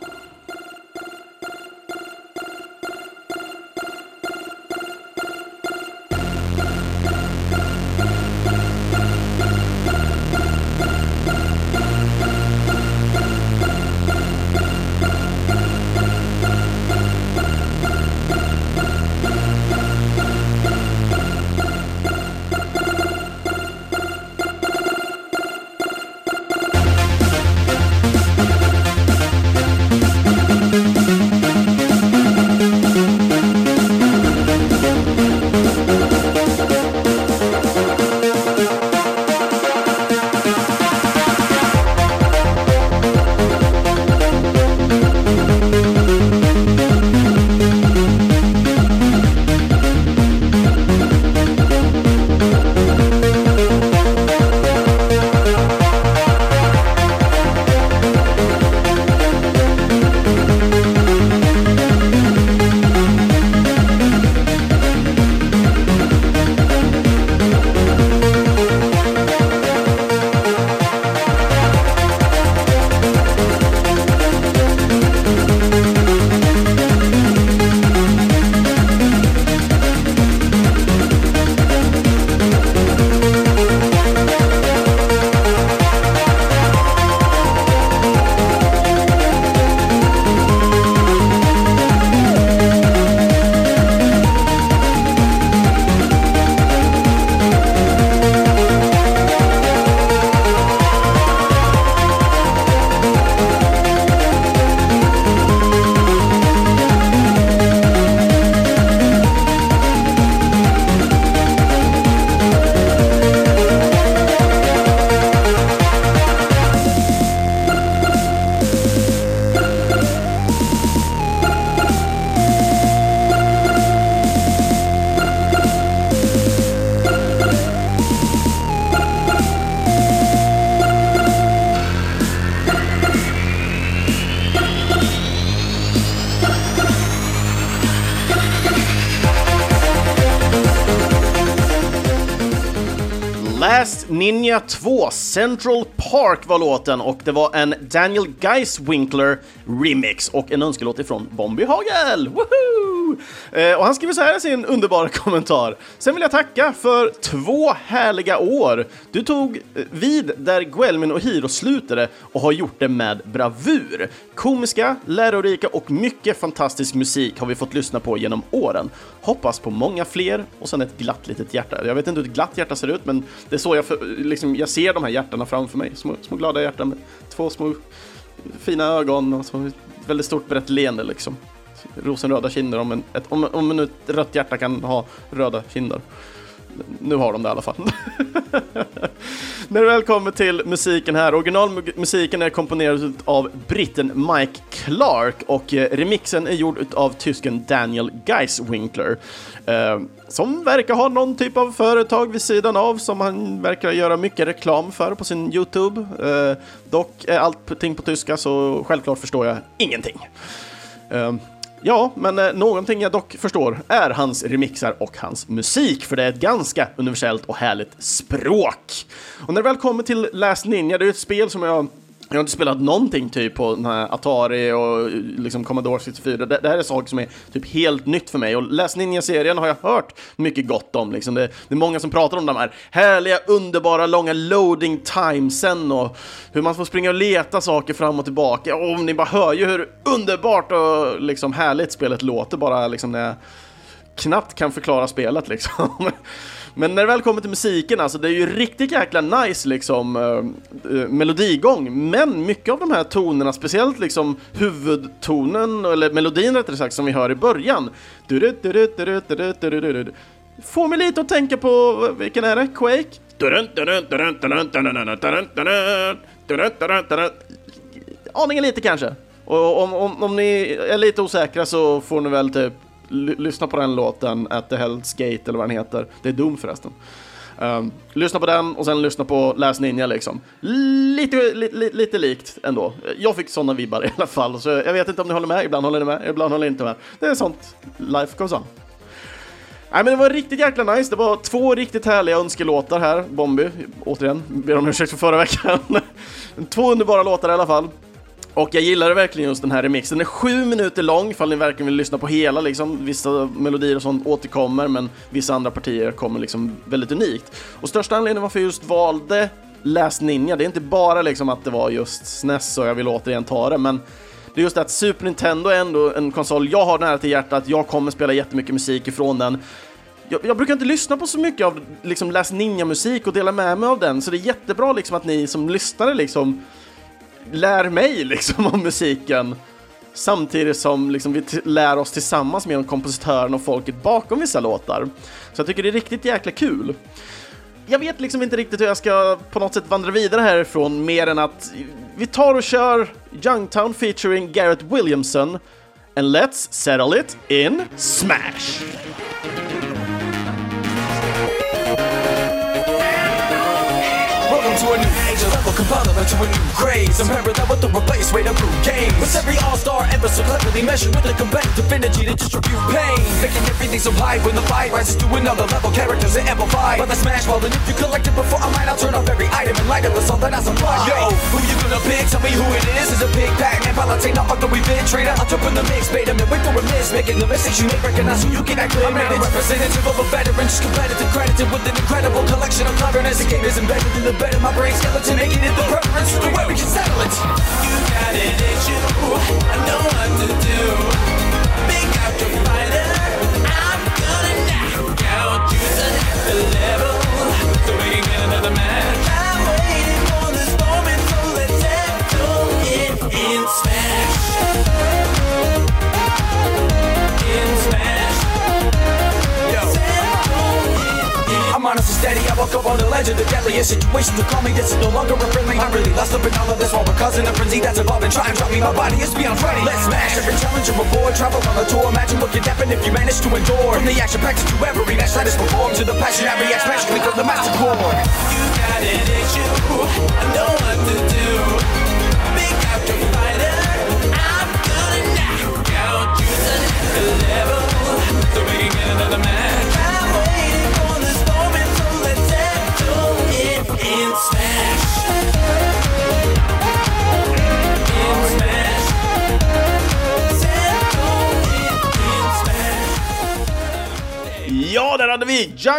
Last 2 Central Park var låten och det var en Daniel Geiswinkler remix och en önskelåt ifrån Bombi Hagel! Woohoo! Eh, och han skriver så här i sin underbara kommentar. Sen vill jag tacka för två härliga år. Du tog eh, vid där Guelmin och Hiro slutade och har gjort det med bravur. Komiska, lärorika och mycket fantastisk musik har vi fått lyssna på genom åren. Hoppas på många fler och sen ett glatt litet hjärta. Jag vet inte hur ett glatt hjärta ser ut, men det är så jag, för, liksom, jag ser de här hjärtarna framför mig. Små, små glada hjärtan med två små fina ögon och så ett väldigt stort brett leende liksom. Rosenröda kinder, om, en, ett, om, om ett rött hjärta kan ha röda kinder. Nu har de det i alla fall. När det väl kommer till musiken här, originalmusiken är komponerad av britten Mike Clark och eh, remixen är gjord av tysken Daniel Geiswinkler. Eh, som verkar ha någon typ av företag vid sidan av som han verkar göra mycket reklam för på sin YouTube. Eh, dock är allting på tyska så självklart förstår jag ingenting. Eh, Ja, men eh, någonting jag dock förstår är hans remixar och hans musik, för det är ett ganska universellt och härligt språk. Och när det väl kommer till Last Ninja, det är ett spel som jag jag har inte spelat någonting typ på den här Atari och liksom Commodore 64. Det, det här är saker som är typ helt nytt för mig och Läs Ninja-serien har jag hört mycket gott om. Liksom. Det, det, är många som pratar om de här härliga, underbara, långa loading timesen och hur man får springa och leta saker fram och tillbaka. Och ni bara hör ju hur underbart och liksom härligt spelet låter bara liksom när jag knappt kan förklara spelet liksom. Men när det väl kommer till musiken, alltså det är ju riktigt jäkla nice liksom eh, melodigång, men mycket av de här tonerna, speciellt liksom huvudtonen, eller melodin rättare sagt, som vi hör i början, får mig lite att tänka på, vilken är det? Quake? Aningen lite kanske. Och om, om, om ni är lite osäkra så får ni väl typ lyssna på den låten, At the Hell's Gate eller vad den heter. Det är Doom förresten. Um, lyssna på den och sen lyssna på Last Ninja liksom. Lite, li, li, lite likt ändå. Jag fick sådana vibbar i alla fall, så jag vet inte om ni håller med. Ibland håller ni med, ibland håller ni inte med. Det är sånt. Life goes on. Nej men det var riktigt jäkla nice, det var två riktigt härliga önskelåtar här, Bombi, återigen, ber om ursäkt för förra veckan. två underbara låtar i alla fall. Och jag gillade verkligen just den här remixen. Den är sju minuter lång, ifall ni verkligen vill lyssna på hela liksom. Vissa melodier och sånt återkommer, men vissa andra partier kommer liksom väldigt unikt. Och största anledningen varför jag just valde Last Ninja, det är inte bara liksom att det var just SNES och jag vill återigen ta det, men det är just det att Super Nintendo är ändå en konsol jag har nära till hjärtat, jag kommer spela jättemycket musik ifrån den. Jag, jag, brukar inte lyssna på så mycket av liksom Last Ninja-musik och dela med mig av den, så det är jättebra liksom att ni som lyssnare liksom lär mig liksom om musiken samtidigt som liksom vi lär oss tillsammans med kompositören och folket bakom vissa låtar. Så jag tycker det är riktigt jäkla kul. Jag vet liksom inte riktigt hur jag ska på något sätt vandra vidare härifrån mer än att vi tar och kör Youngtown featuring Garrett Williamson and let's settle it in Smash! To a new age, a level compatible to a new craze. I'm parallel with the replace rate of new games. With every all-star ever so cleverly measured with a competitive energy to distribute pain. Making everything so high when the fight rises to another level. Characters are amplified by the smash ball. And if you collect it before I might, I'll turn off every item and light up the song that I supply. Yo, who you gonna pick? Tell me who it is. Is a big pack man, Palutena, Arthur, we been trader. I'll jump in the mix, bait him and wait for a miss. Making the mistakes you make, recognize who you can act I'm a representative of a veteran, just competitive, credited with an incredible collection of cleverness. The game is embedded in the bed of my brain skeleton, making it the preference to we my body is beyond ready. Let's smash every challenge you avoid Travel on the tour, imagine what could happen if you manage to endure. From the action packed to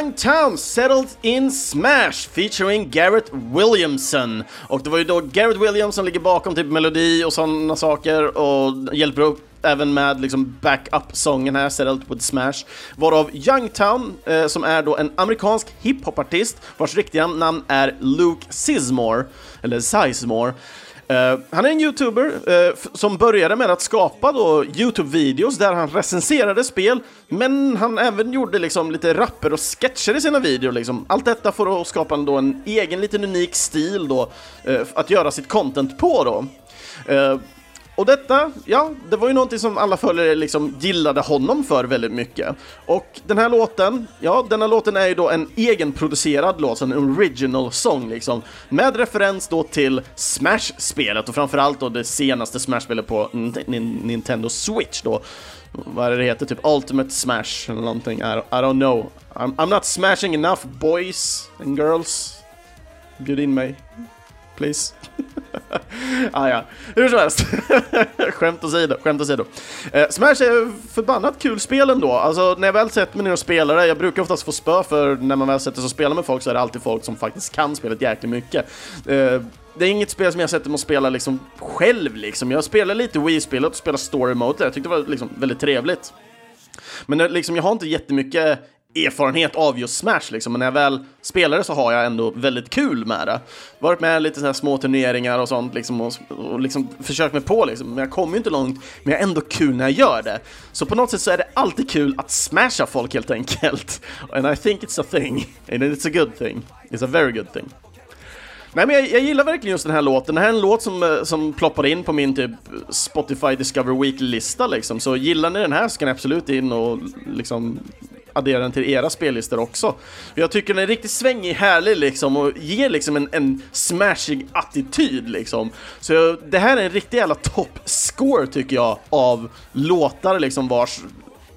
Young Town, Settled in Smash featuring Garrett Williamson. Och det var ju då Garrett Williams som ligger bakom typ melodi och sådana saker och hjälper upp även med liksom backup-sången här, Settled with Smash, varav Youngtown, eh, som är då en amerikansk hiphopartist vars riktiga namn är Luke Sismore, eller Sizemore. Uh, han är en youtuber uh, som började med att skapa då Youtube-videos där han recenserade spel, men han även gjorde liksom lite rapper och sketcher i sina videor. Liksom. Allt detta för att skapa då en egen liten unik stil då, uh, att göra sitt content på då. Och detta, ja, det var ju någonting som alla följare liksom gillade honom för väldigt mycket. Och den här låten, ja, denna låten är ju då en egenproducerad låt, en original song liksom, med referens då till Smash-spelet och framförallt då det senaste Smash-spelet på Nintendo Switch då. Vad är det det heter? Typ Ultimate Smash eller någonting, I, I don't know. I'm, I'm not smashing enough boys and girls. Bjud in mig, please. ah, ja, hur som helst. skämt åsido, skämt åsido. Eh, Smash är förbannat kul spel ändå. Alltså, när jag väl sätter mig ner och spelar det, jag brukar oftast få spö för när man väl sätter sig och spelar med folk så är det alltid folk som faktiskt kan spelet jäkligt mycket. Eh, det är inget spel som jag sätter mig och spelar liksom själv liksom. Jag spelar lite Wii-spelet och spelar story mode, jag tyckte det var liksom väldigt trevligt. Men liksom, jag har inte jättemycket erfarenhet av just Smash liksom, men när jag väl spelar det så har jag ändå väldigt kul med det. Varit med lite lite här små turneringar och sånt liksom och, och liksom försökt mig på liksom, men jag kommer ju inte långt, men jag har ändå kul när jag gör det. Så på något sätt så är det alltid kul att smasha folk helt enkelt. And I think it's a thing, and it's a good thing. It's a very good thing. Nej men jag, jag, gillar verkligen just den här låten, det här är en låt som, eh, som ploppar in på min typ Spotify Discover Week-lista liksom, så gillar ni den här så kan ni absolut in och liksom addera den till era spellistor också. Jag tycker den är riktigt svängig, härlig liksom och ger liksom en, en smashig attityd liksom. Så jag, det här är en riktig jävla top-score tycker jag av låtar liksom vars,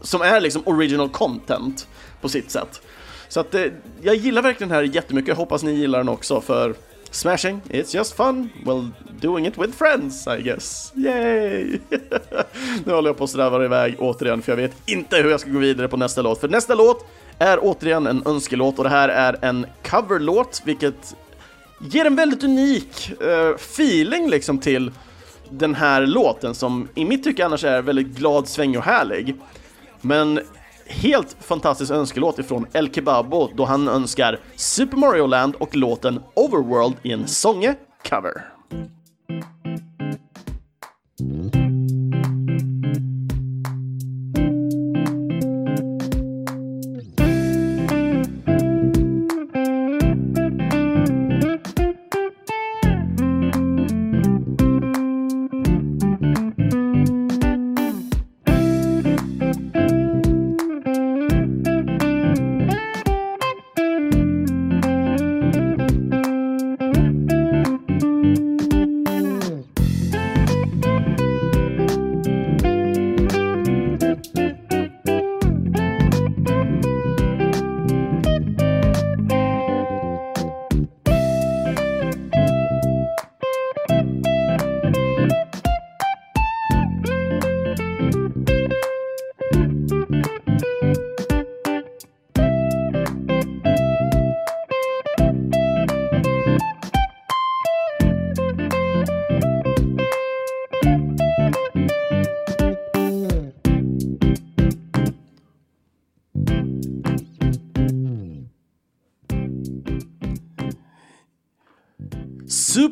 som är liksom original content på sitt sätt. Så att det, jag gillar verkligen den här jättemycket, jag hoppas ni gillar den också för Smashing, it's just fun. Well, doing it with friends, I guess. Yay! nu håller jag på att sträva iväg återigen, för jag vet inte hur jag ska gå vidare på nästa låt. För nästa låt är återigen en önskelåt och det här är en coverlåt, vilket ger en väldigt unik uh, feeling liksom till den här låten som i mitt tycke annars är väldigt glad, svängig och härlig. Men helt fantastisk önskelåt ifrån El Kebabo då han önskar Super Mario Land och låten Overworld i en sånge-cover.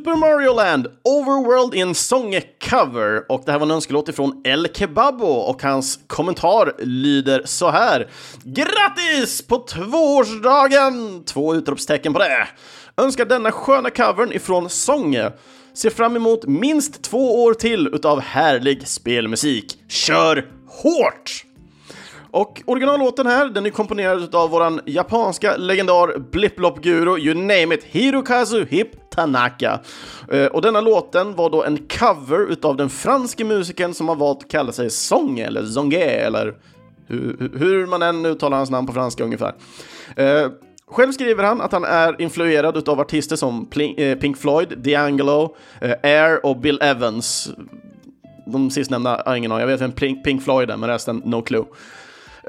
Super Mario Land Overworld in sångcover och det här var en önskelåt ifrån El Kebabo och hans kommentar lyder så här. Grattis på tvåårsdagen! Två utropstecken på det. Önskar denna sköna covern ifrån Sånge. Ser fram emot minst två år till utav härlig spelmusik. Kör hårt! Och originallåten här, den är komponerad av våran japanska legendar Bliplop-guru, you name it, Hirokazu Hip Tanaka. Eh, och denna låten var då en cover utav den franske musikern som har valt att kalla sig Song eller Zonge, eller hur, hur man än uttalar hans namn på franska ungefär. Eh, själv skriver han att han är influerad av artister som eh, Pink Floyd, D'Angelo, Air och Bill Evans. De sistnämnda har ingen aning, jag vet vem Pink Floyd är, men resten no clue.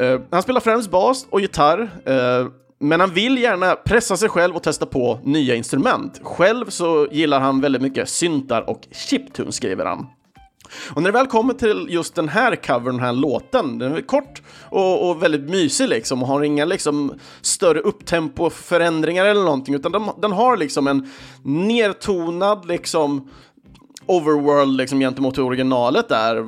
Eh, han spelar främst bas och gitarr, eh, men han vill gärna pressa sig själv och testa på nya instrument. Själv så gillar han väldigt mycket syntar och chiptunes, skriver han. Och när det väl kommer till just den här covern, den här låten, den är kort och, och väldigt mysig liksom och har inga liksom större upptempo-förändringar eller någonting, utan den, den har liksom en nertonad liksom overworld liksom gentemot originalet där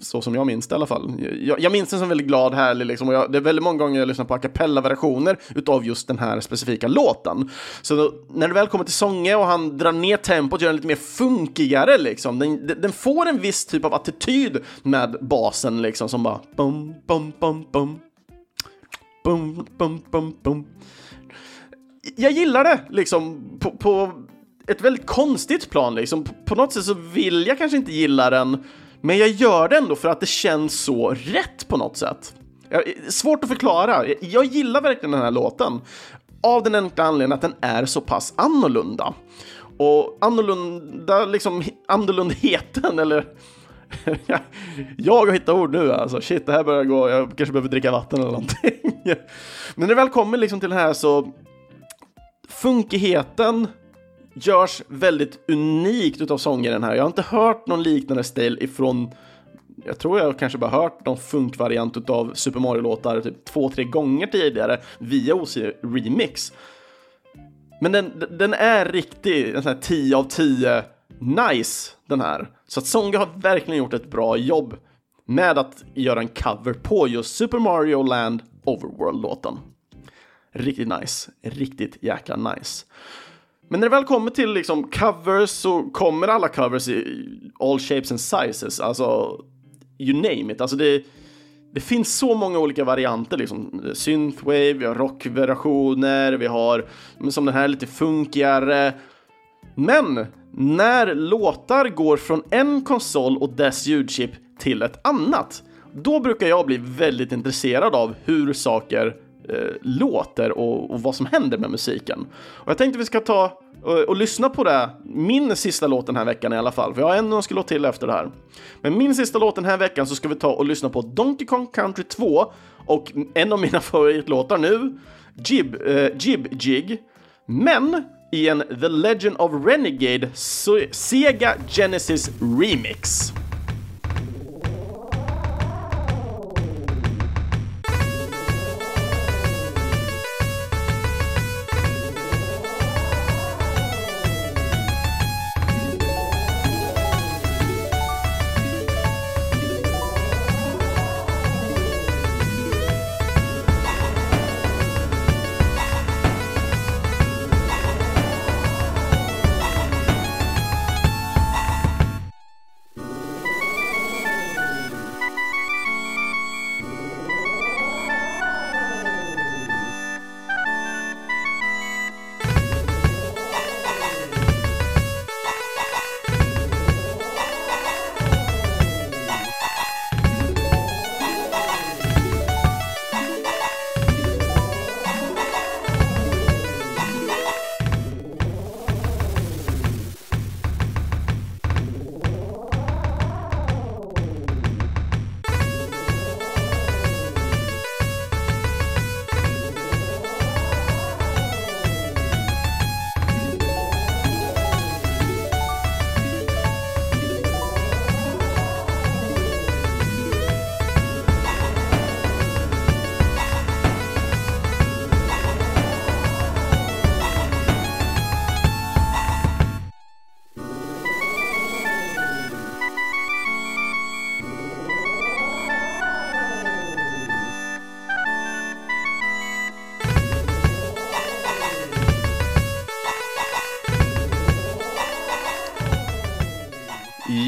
så som jag minns det i alla fall. Jag, jag minns den som väldigt glad, härlig, liksom, och jag, det är väldigt många gånger jag lyssnar på a cappella-versioner utav just den här specifika låten. Så då, när det väl kommer till sånger och han drar ner tempot, gör den lite mer funkigare, liksom. Den, den, får en viss typ av attityd med basen, liksom, som bara bum, bum, bum, bum. Bum, bum, bum, bum. Jag gillar det, liksom, på, på ett väldigt konstigt plan, liksom. På, på något sätt så vill jag kanske inte gilla den, men jag gör det ändå för att det känns så rätt på något sätt. Svårt att förklara. Jag gillar verkligen den här låten. Av den enkla anledningen att den är så pass annorlunda. Och annorlunda, liksom annorlundheten, eller jag har hittat ord nu alltså. Shit, det här börjar gå. Jag kanske behöver dricka vatten eller någonting. Men när det väl kommer liksom till det här så funkigheten görs väldigt unikt utav sångaren här. Jag har inte hört någon liknande stil ifrån jag tror jag kanske bara hört någon funkvariant av Super Mario-låtar typ två, tre gånger tidigare via OC Remix. Men den, den är riktig, en sån här 10 av 10 nice den här. Så att Songa har verkligen gjort ett bra jobb med att göra en cover på just Super Mario Land Overworld-låten. Riktigt nice, riktigt jäkla nice. Men när det väl kommer till liksom covers så kommer alla covers i all shapes and sizes, alltså you name it. Alltså det, det finns så många olika varianter, liksom synthwave, vi har rockversioner, vi har som den här lite funkigare. Men när låtar går från en konsol och dess ljudchip till ett annat, då brukar jag bli väldigt intresserad av hur saker eh, låter och, och, vad som händer med musiken. Och jag tänkte vi ska ta och, och, lyssna på det, min sista låt den här veckan i alla fall, för jag har en önskelåt till efter det här. Men min sista låt den här veckan så ska vi ta och lyssna på Donkey Kong Country 2 och en av mina favoritlåtar nu, Jib, eh, Jib Jig. Men i en The Legend of Renegade Sega Genesis Remix.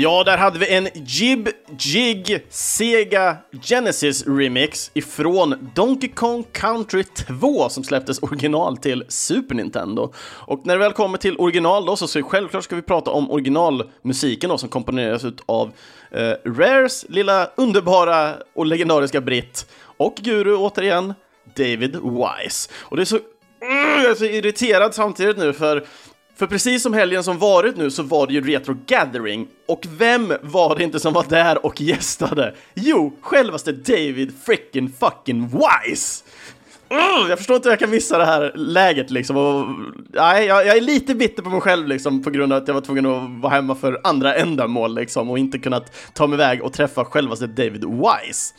Ja, där hade vi en Jib Jig Sega Genesis Remix ifrån Donkey Kong Country 2 som släpptes original till Super Nintendo. Och när det väl kommer till original då så ska vi, självklart ska vi prata om originalmusiken då som komponeras ut av eh, Rares lilla underbara och legendariska britt och guru återigen David Wise. Och det är så, mm, jag är så irriterad samtidigt nu för för precis som helgen som varit nu så var det ju Retro Gathering. Och vem var det inte som var där och gästade? Jo, självaste David frickin' fucking Wise! Mm, jag förstår inte hur jag kan missa det här läget liksom. Och, nej, jag, jag, är lite bitter på mig själv liksom på grund av att jag var tvungen att vara hemma för andra ändamål liksom och inte kunnat ta mig iväg och träffa självaste David Wise.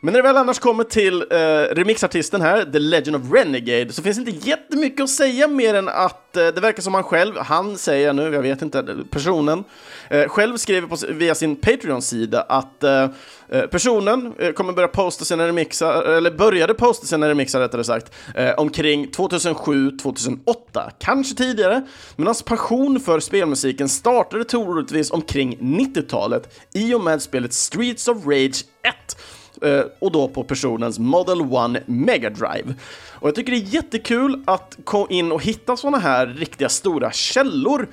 Men när det väl annars kommer till eh, remixartisten här, The Legend of Renegade, så finns det inte jättemycket att säga mer än att eh, det verkar som han själv, han säger jag nu, jag vet inte, personen, eh, själv skriver på, via sin Patreon-sida att eh, eh, personen eh, kommer börja posta sina remixar, eller började posta sina remixar rättare sagt, eh, omkring 2007-2008, kanske tidigare, men hans passion för spelmusiken startade troligtvis omkring 90-talet i och med spelet Streets of Rage 1 Eh, och då på personens Model 1 Mega Drive. Och jag tycker det är jättekul att gå in och hitta sådana här riktiga stora källor.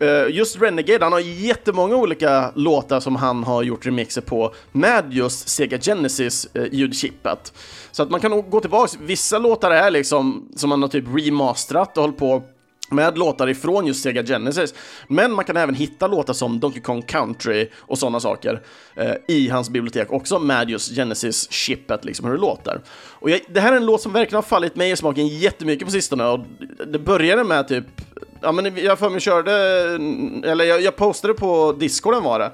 Eh, just Renegade, han har jättemånga olika låtar som han har gjort remixer på med just Sega Genesis-ljudchippet. Eh, Så att man kan nog gå tillbaka, vissa låtar är liksom som man har typ remasterat och hållit på med låtar ifrån just Sega Genesis. Men man kan även hitta låtar som Donkey Kong Country och sådana saker eh, i hans bibliotek också med just Genesis-chippet, liksom hur det låter. Och jag, det här är en låt som verkligen har fallit mig i smaken jättemycket på sistone och det började med typ Ja men jag för mig körde, eller jag, jag postade på Discorden var det,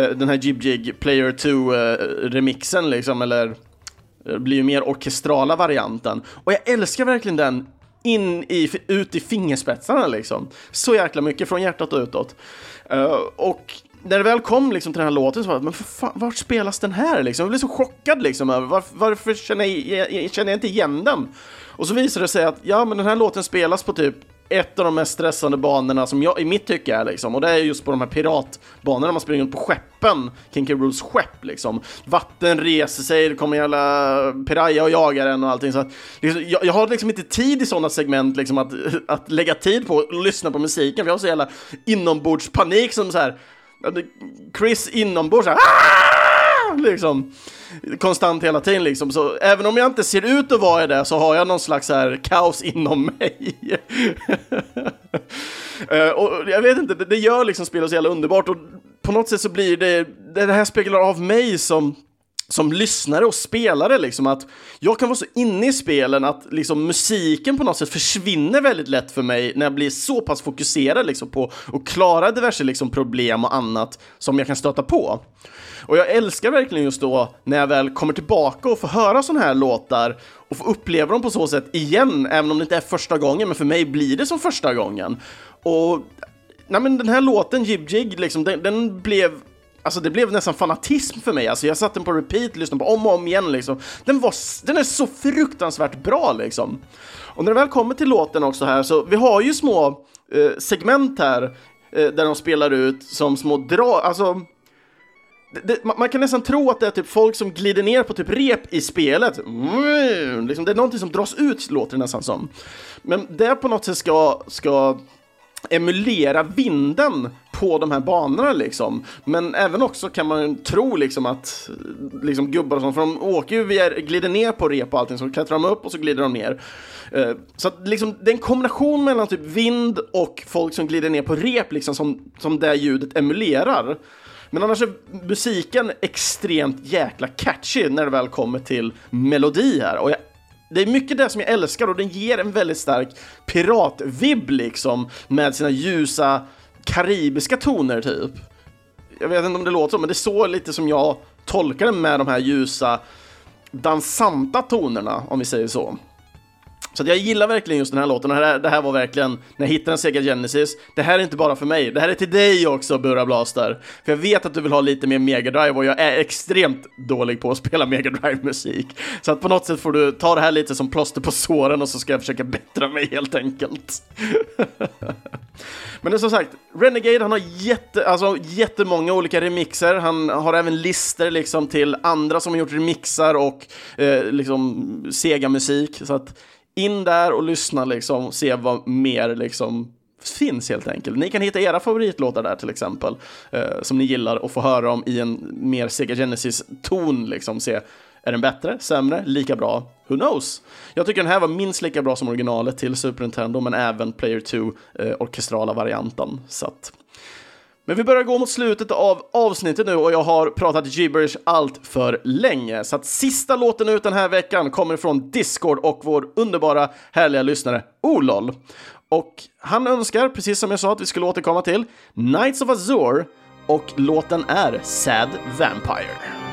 eh, den här Jib Jig Player 2 eh, remixen liksom, eller eh, blir ju mer orkestrala varianten. Och jag älskar verkligen den in i, ut i fingerspetsarna liksom. Så jäkla mycket från hjärtat och utåt. Uh, och när det väl kom liksom till den här låten så var det, men för fan, vart spelas den här liksom? Jag blev så chockad liksom över varför, varför känner jag, känner jag inte igen den? Och så visade det sig att, ja men den här låten spelas på typ ett av de mest stressande banorna som jag i mitt tycke är liksom. Och det är just på de här piratbanorna man springer på skeppen, Kinky Rules skepp liksom. Vatten reser sig, det kommer jävla piraya och jagar en och allting. Så att, liksom, jag, jag, har liksom inte tid i sådana segment liksom att, att lägga tid på att lyssna på musiken. För jag har så jävla inombordspanik som så här. Chris inombords så här, ah! liksom konstant hela tiden liksom. Så även om jag inte ser ut att vara det så har jag någon slags här kaos inom mig. Eh, och jag vet inte, det, det gör liksom spelet så jävla underbart och på något sätt så blir det, det här speglar av mig som som lyssnare och spelare liksom att jag kan vara så inne i spelen att liksom musiken på något sätt försvinner väldigt lätt för mig när jag blir så pass fokuserad liksom på att klara diverse liksom problem och annat som jag kan stöta på. Och jag älskar verkligen just då när jag väl kommer tillbaka och får höra sådana här låtar och får uppleva dem på så sätt igen, även om det inte är första gången, men för mig blir det som första gången. Och nej men den här låten, Jib Jig, liksom, den, den blev Alltså det blev nästan fanatism för mig, alltså jag satte den på repeat, lyssnade på om och om igen liksom. Den, var, den är så fruktansvärt bra liksom. Och när det väl kommer till låten också här så, vi har ju små eh, segment här eh, där de spelar ut som små drag, alltså det, man kan nästan tro att det är typ folk som glider ner på typ rep i spelet. Mm, liksom, det är någonting som dras ut, låter det nästan som. Men det på något sätt ska, ska emulera vinden på de här banorna liksom. Men även också kan man tro liksom att liksom gubbar och sånt, för de åker ju via, glider ner på rep och allting, så klättrar de upp och så glider de ner. Uh, så att liksom, det är en kombination mellan typ vind och folk som glider ner på rep liksom som, som det ljudet emulerar. Men annars är musiken extremt jäkla catchy när det väl kommer till melodi här. Och jag, det är mycket det som jag älskar och den ger en väldigt stark piratvibb liksom med sina ljusa karibiska toner typ. Jag vet inte om det låter så, men det är så lite som jag tolkar det med de här ljusa dansanta tonerna, om vi säger så. Så jag gillar verkligen just den här låten och det här, det här var verkligen, när jag hittade en Sega Genesis, det här är inte bara för mig, det här är till dig också Burra Blaster. För jag vet att du vill ha lite mer Mega Drive och jag är extremt dålig på att spela Mega Drive musik Så att på något sätt får du ta det här lite som plåster på såren och så ska jag försöka bättra mig helt enkelt. Men som sagt, Renegade han har jätte, alltså, jättemånga olika remixer, han har även lister liksom till andra som har gjort remixar och eh, liksom Sega-musik. Så att in där och lyssna liksom, se vad mer liksom finns helt enkelt. Ni kan hitta era favoritlåtar där till exempel, eh, som ni gillar och få höra om i en mer Sega Genesis-ton, liksom, se Är den bättre, sämre, lika bra? Who knows? Jag tycker den här var minst lika bra som originalet till Super Nintendo, men även Player 2 eh, orkestrala varianten. Så att... Men vi börjar gå mot slutet av avsnittet nu och jag har pratat gibberish allt för länge. Så att sista låten ut den här veckan kommer från Discord och vår underbara, härliga lyssnare Olol. Och han önskar, precis som jag sa att vi skulle återkomma till, Knights of Azure och låten är Sad Vampire.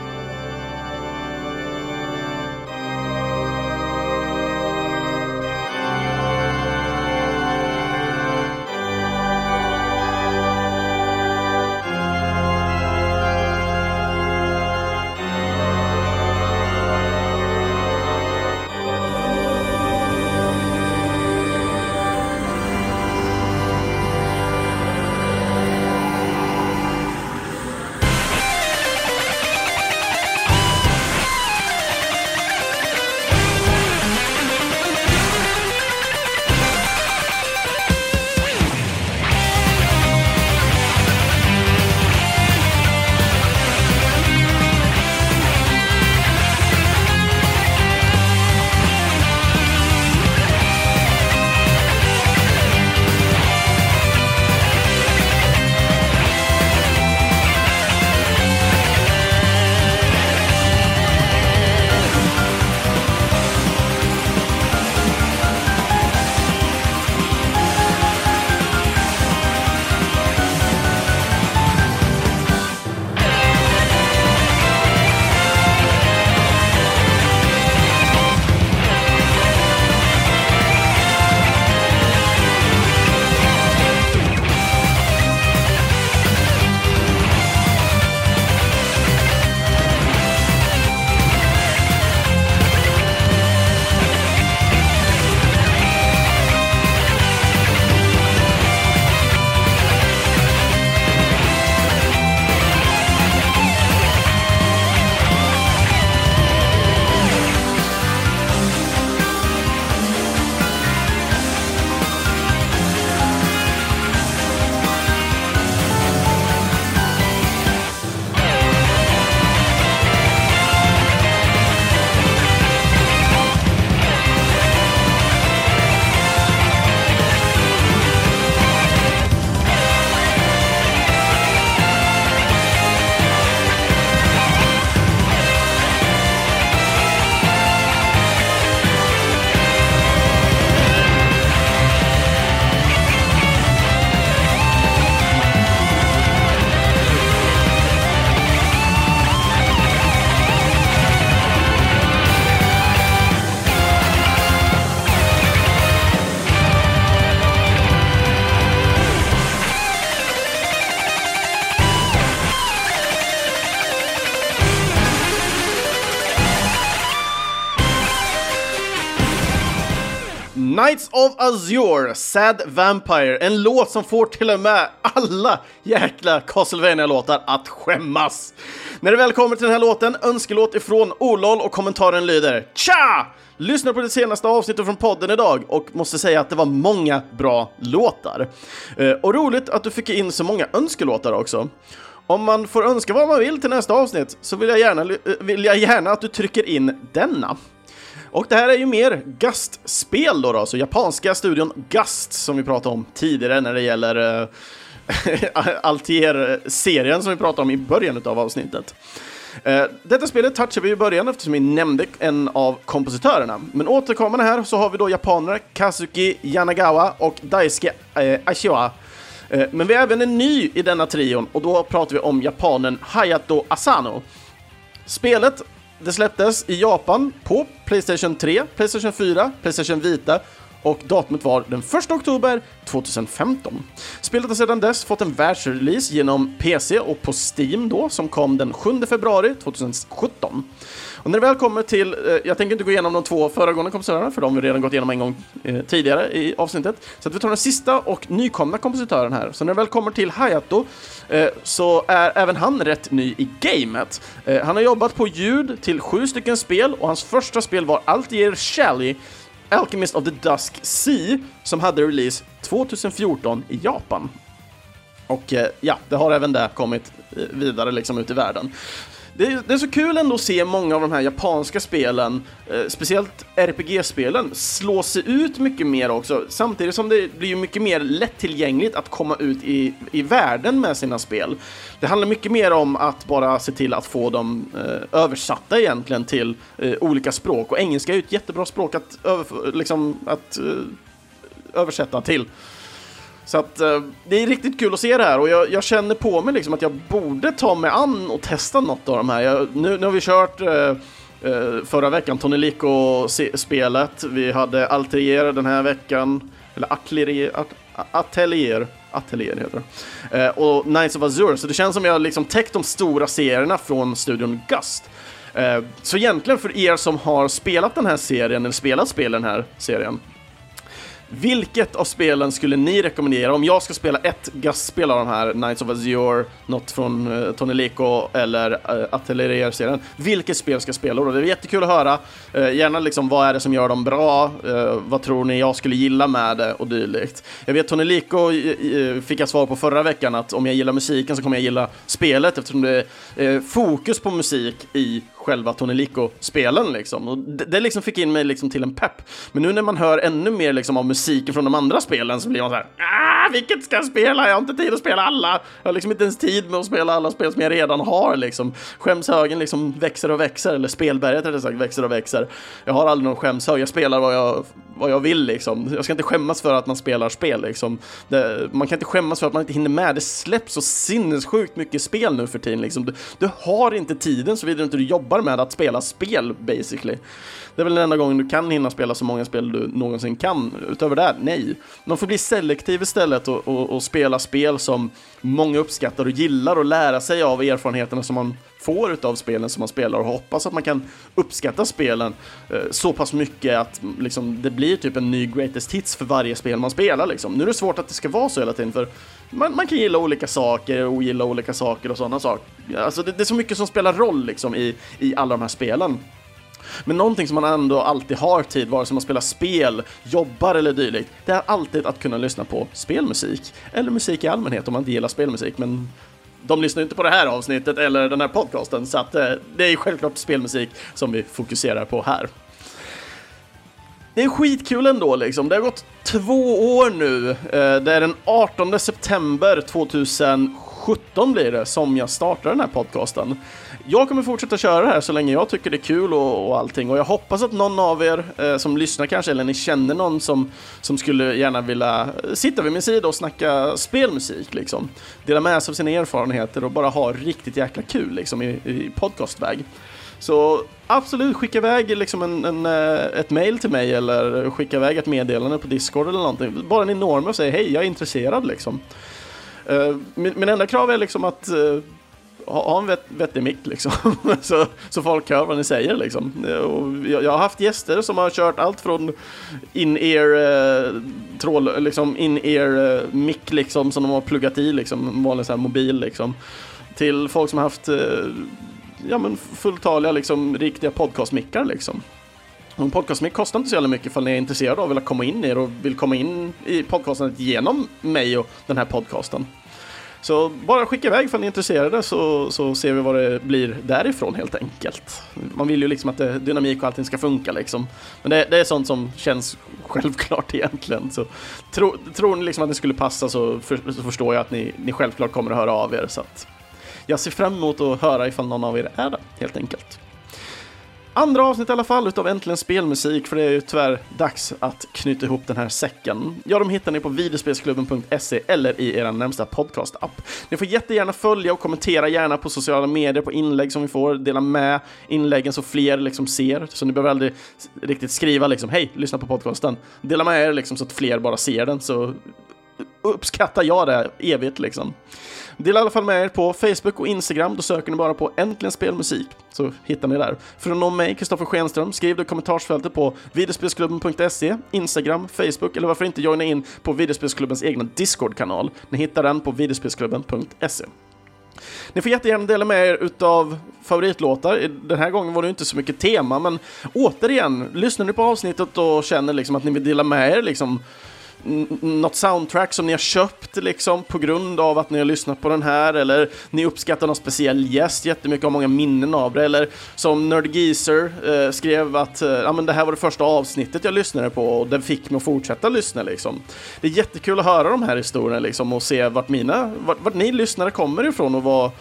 Knights of Azure, Sad Vampire, en låt som får till och med alla jäkla Castlevania-låtar att skämmas. När det väl kommer till den här låten, önskelåt ifrån Olol och kommentaren lyder Tja! Lyssnade på det senaste avsnittet från podden idag och måste säga att det var många bra låtar. Eh, och roligt att du fick in så många önskelåtar också. Om man får önska vad man vill till nästa avsnitt så vill jag gärna, eh, vill jag gärna att du trycker in denna. Och det här är ju mer Gust-spel då, då, så japanska studion Gust som vi pratade om tidigare när det gäller uh, Altier-serien som vi pratade om i början av avsnittet. Uh, detta spelet touchade vi i början eftersom vi nämnde en av kompositörerna. Men återkommande här så har vi då japanerna Kazuki Yanagawa och Daisuke uh, Ashiwa. Uh, men vi har även en ny i denna trion och då pratar vi om japanen Hayato Asano. Spelet det släpptes i Japan på Playstation 3, Playstation 4, Playstation Vita och datumet var den 1 oktober 2015. Spelet har sedan dess fått en världsrelease genom PC och på Steam då, som kom den 7 februari 2017. Och när det väl kommer till, eh, jag tänker inte gå igenom de två föregående kompositörerna, för de har vi redan gått igenom en gång eh, tidigare i avsnittet. Så att vi tar den sista och nykomna kompositören här. Så när det väl kommer till Hayato eh, så är även han rätt ny i gamet. Eh, han har jobbat på ljud till sju stycken spel och hans första spel var Altier Shally Alchemist of the Dusk Sea som hade release 2014 i Japan. Och eh, ja, det har även det kommit eh, vidare liksom ut i världen det är, det är så kul ändå att se många av de här japanska spelen, eh, speciellt RPG-spelen, slå sig ut mycket mer också, samtidigt som det blir ju mycket mer lättillgängligt att komma ut i, i världen med sina spel. Det handlar mycket mer om att bara se till att få dem eh, översatta egentligen till eh, olika språk, och engelska är ju ett jättebra språk att, över, liksom, att eh, översätta till. Så att eh, det är riktigt kul att se det här och jag, jag, känner på mig liksom att jag borde ta mig an och testa något av de här. Jag, nu, nu har vi kört eh, eh förra veckan Tony Lico-spelet, vi hade Alterier den här veckan, eller Atelier, Atelier, Atelier heter det, eh, och Knights of Azure, så det känns som jag liksom täckt de stora serierna från studion Gust. Eh, så egentligen för er som har spelat den här serien, eller spelat spel den här serien, vilket av spelen skulle ni rekommendera om jag ska spela ett gastspel av de här, Knights of Azure, något från uh, Tony Lico eller uh, Atelier-serien? Vilket spel ska jag spela då? Det är jättekul att höra. Uh, gärna liksom, vad är det som gör dem bra? Uh, vad tror ni jag skulle gilla med det och dylikt? Jag vet Tony Lico fick jag svar på förra veckan att om jag gillar musiken så kommer jag gilla spelet eftersom det är fokus på musik i själva Tonelico-spelen liksom. Och det, det liksom fick in mig liksom till en pepp. Men nu när man hör ännu mer liksom av musiken från de andra spelen så blir man så här, ah, vilket ska jag spela? Jag har inte tid att spela alla. Jag har liksom inte ens tid med att spela alla spel som jag redan har liksom. Skämshögen liksom växer och växer, eller spelberget rättare sagt växer och växer. Jag har aldrig någon skämshög, jag spelar vad jag, vad jag vill liksom. Jag ska inte skämmas för att man spelar spel liksom. Det, man kan inte skämmas för att man inte hinner med. Det släpps så sinnessjukt mycket spel nu för tiden liksom. Du, du har inte tiden såvida inte du jobbar med att spela spel basically. Det är väl den enda gången du kan hinna spela så många spel du någonsin kan. Utöver det, nej. Man får bli selektiv istället och, och, och spela spel som många uppskattar och gillar och lära sig av erfarenheterna som man får utav spelen som man spelar och hoppas att man kan uppskatta spelen eh, så pass mycket att mm, liksom, det blir typ en ny greatest hits för varje spel man spelar. Liksom. Nu är det svårt att det ska vara så hela tiden för man, man kan gilla olika saker och ogilla olika saker och sådana saker. Alltså det, det, är så mycket som spelar roll liksom, i, i alla de här spelen. Men någonting som man ändå alltid har tid, vare sig man spelar spel, jobbar eller dylikt, det är alltid att kunna lyssna på spelmusik. Eller musik i allmänhet om man inte gillar spelmusik, men de lyssnar inte på det här avsnittet eller den här podcasten, så att eh, det är självklart spelmusik som vi fokuserar på här. Det är skitkul ändå liksom. Det har gått två år nu. Eh, det är den 18 september 2017 blir det som jag startar den här podcasten. Jag kommer fortsätta köra det här så länge jag tycker det är kul och, och allting och jag hoppas att någon av er eh, som lyssnar kanske, eller ni känner någon som, som skulle gärna vilja eh, sitta vid min sida och snacka spelmusik liksom. Dela med sig av sina erfarenheter och bara ha riktigt jäkla kul liksom i, i podcastväg. Så absolut, skicka iväg liksom en, en, eh, ett mail till mig eller skicka iväg ett meddelande på Discord eller någonting. Bara ni når mig och säger hej, jag är intresserad liksom. Uh, min, min enda krav är liksom att uh, ha en vettig mick liksom. så, så folk hör vad ni säger liksom. Och jag, jag, har haft gäster som har kört allt från in-ear eh, trål, liksom in-ear eh, mick liksom som de har pluggat i liksom, vanlig så här mobil liksom. Till folk som har haft eh, ja men fulltaliga liksom riktiga podcastmickar liksom. En podcastmick kostar inte så jävla mycket ifall ni är intresserade av att komma in er och vill komma in i podcasten genom mig och den här podcasten. Så bara skicka iväg för ni är intresserade så, så ser vi vad det blir därifrån helt enkelt. Man vill ju liksom att det, dynamik och allting ska funka liksom. Men det, det, är sånt som känns självklart egentligen. Så tro, tror ni liksom att det skulle passa så, för, så förstår jag att ni, ni självklart kommer att höra av er. Så att jag ser fram emot att höra ifall någon av er är det helt enkelt. Andra avsnitt i alla fall utav Äntligen Spelmusik, för det är ju tyvärr dags att knyta ihop den här säcken. Ja, de hittar ni på videospelsklubben.se eller i er närmsta podcast-app. Ni får jättegärna följa och kommentera gärna på sociala medier på inlägg som vi får, dela med inläggen så fler liksom ser, så ni behöver aldrig riktigt skriva liksom hej, lyssna på podcasten. Dela med er liksom så att fler bara ser den, så uppskattar jag det evigt liksom. Dela i alla fall med er på Facebook och Instagram. Då söker ni bara på Äntligen Spelmusik så hittar ni där. För att nå mig, Kristoffer Schenström, skriv det i kommentarsfältet på videospelsklubben.se, Instagram, Facebook eller varför inte joina in på videospelsklubbens egna Discord-kanal. Ni hittar den på videospelsklubben.se. Ni får jättegärna dela med er utav favoritlåtar. Den här gången var det inte så mycket tema, men återigen, lyssnar ni på avsnittet och känner liksom att ni vill dela med er liksom något soundtrack som ni har köpt liksom på grund av att ni har lyssnat på den här eller ni uppskattar någon speciell gäst jättemycket och har många minnen av det eller som Nerd Geezer eh, skrev att eh, ja, men det här var det första avsnittet jag lyssnade på och det fick mig att fortsätta lyssna liksom. Det är jättekul att höra de här historierna liksom och se vart mina, vart, vart ni lyssnare kommer ifrån och vad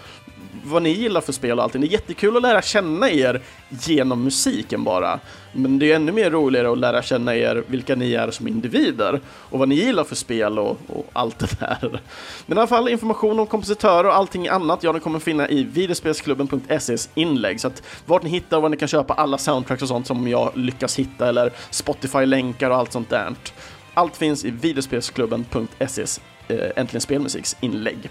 vad ni gillar för spel och allting. Det är jättekul att lära känna er genom musiken bara. Men det är ännu mer roligare att lära känna er vilka ni är som individer och vad ni gillar för spel och, och allt det där. Men i alla fall information om kompositörer och allting annat, ja, ni kommer finna i videospelsklubben.ses inlägg. Så att vart ni hittar och var ni kan köpa alla soundtracks och sånt som jag lyckas hitta eller Spotify-länkar och allt sånt där. Allt finns i videospelsklubben.ses eh, Äntligen Spelmusiks inlägg.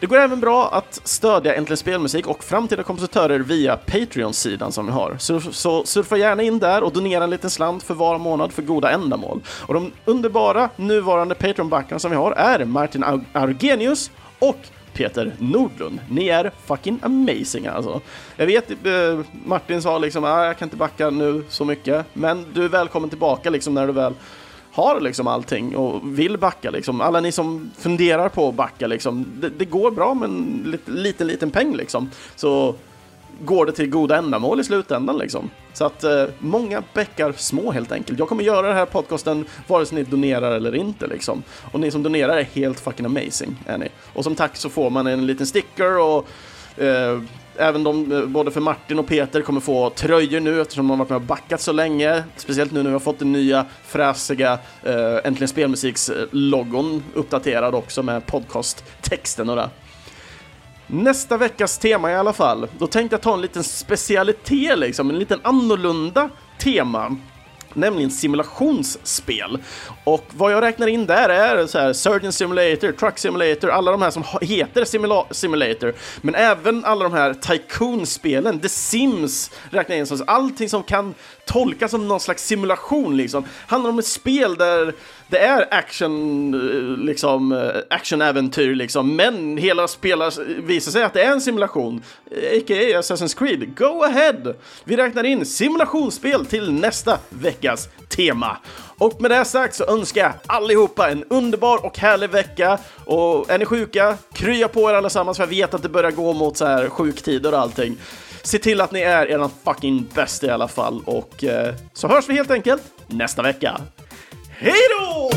Det går även bra att stödja Äntligen Spelmusik och framtida kompositörer via Patreon-sidan som vi har. Så, så surfa gärna in där och donera en liten slant för var månad för goda ändamål. Och de underbara nuvarande Patreon-backarna som vi har är Martin Argenius och Peter Nordlund. Ni är fucking amazing alltså. Jag vet, eh, Martin sa liksom att ah, jag kan inte backa nu så mycket, men du är välkommen tillbaka liksom när du väl har liksom allting och vill backa liksom. Alla ni som funderar på att backa liksom, det, det går bra med en liten, liten, liten peng liksom. Så går det till goda ändamål i slutändan liksom. Så att eh, många bäckar små helt enkelt. Jag kommer göra den här podcasten vare sig ni donerar eller inte liksom. Och ni som donerar är helt fucking amazing, är ni. Och som tack så får man en liten sticker och eh, även de, eh, både för Martin och Peter, kommer få tröjor nu eftersom de har varit med och backat så länge. Speciellt nu när vi har fått den nya fräsiga äh, Äntligen Spelmusiks-logon uppdaterad också med podcast-texten och det. Nästa veckas tema i alla fall, då tänkte jag ta en liten specialitet liksom, en liten annorlunda tema nämligen simulationsspel. Och vad jag räknar in där är så här Surgeon Simulator, Truck Simulator, alla de här som heter Simula Simulator, men även alla de här Tycoon-spelen, The Sims räknar jag in som allting som kan tolkas som någon slags simulation liksom. Handlar om ett spel där det är action, eh, liksom, eh, actionäventyr liksom, men hela spelet visar sig att det är en simulation, eh, a.k.a. Assassin's Creed. Go ahead! Vi räknar in simulationsspel till nästa veckas tema. Och med det sagt så önskar jag allihopa en underbar och härlig vecka. Och är ni sjuka, krya på er allesammans för jag vet att det börjar gå mot så här sjuktider och allting. Se till att ni är eran fucking bäst i alla fall och eh, så hörs vi helt enkelt nästa vecka. Hej då!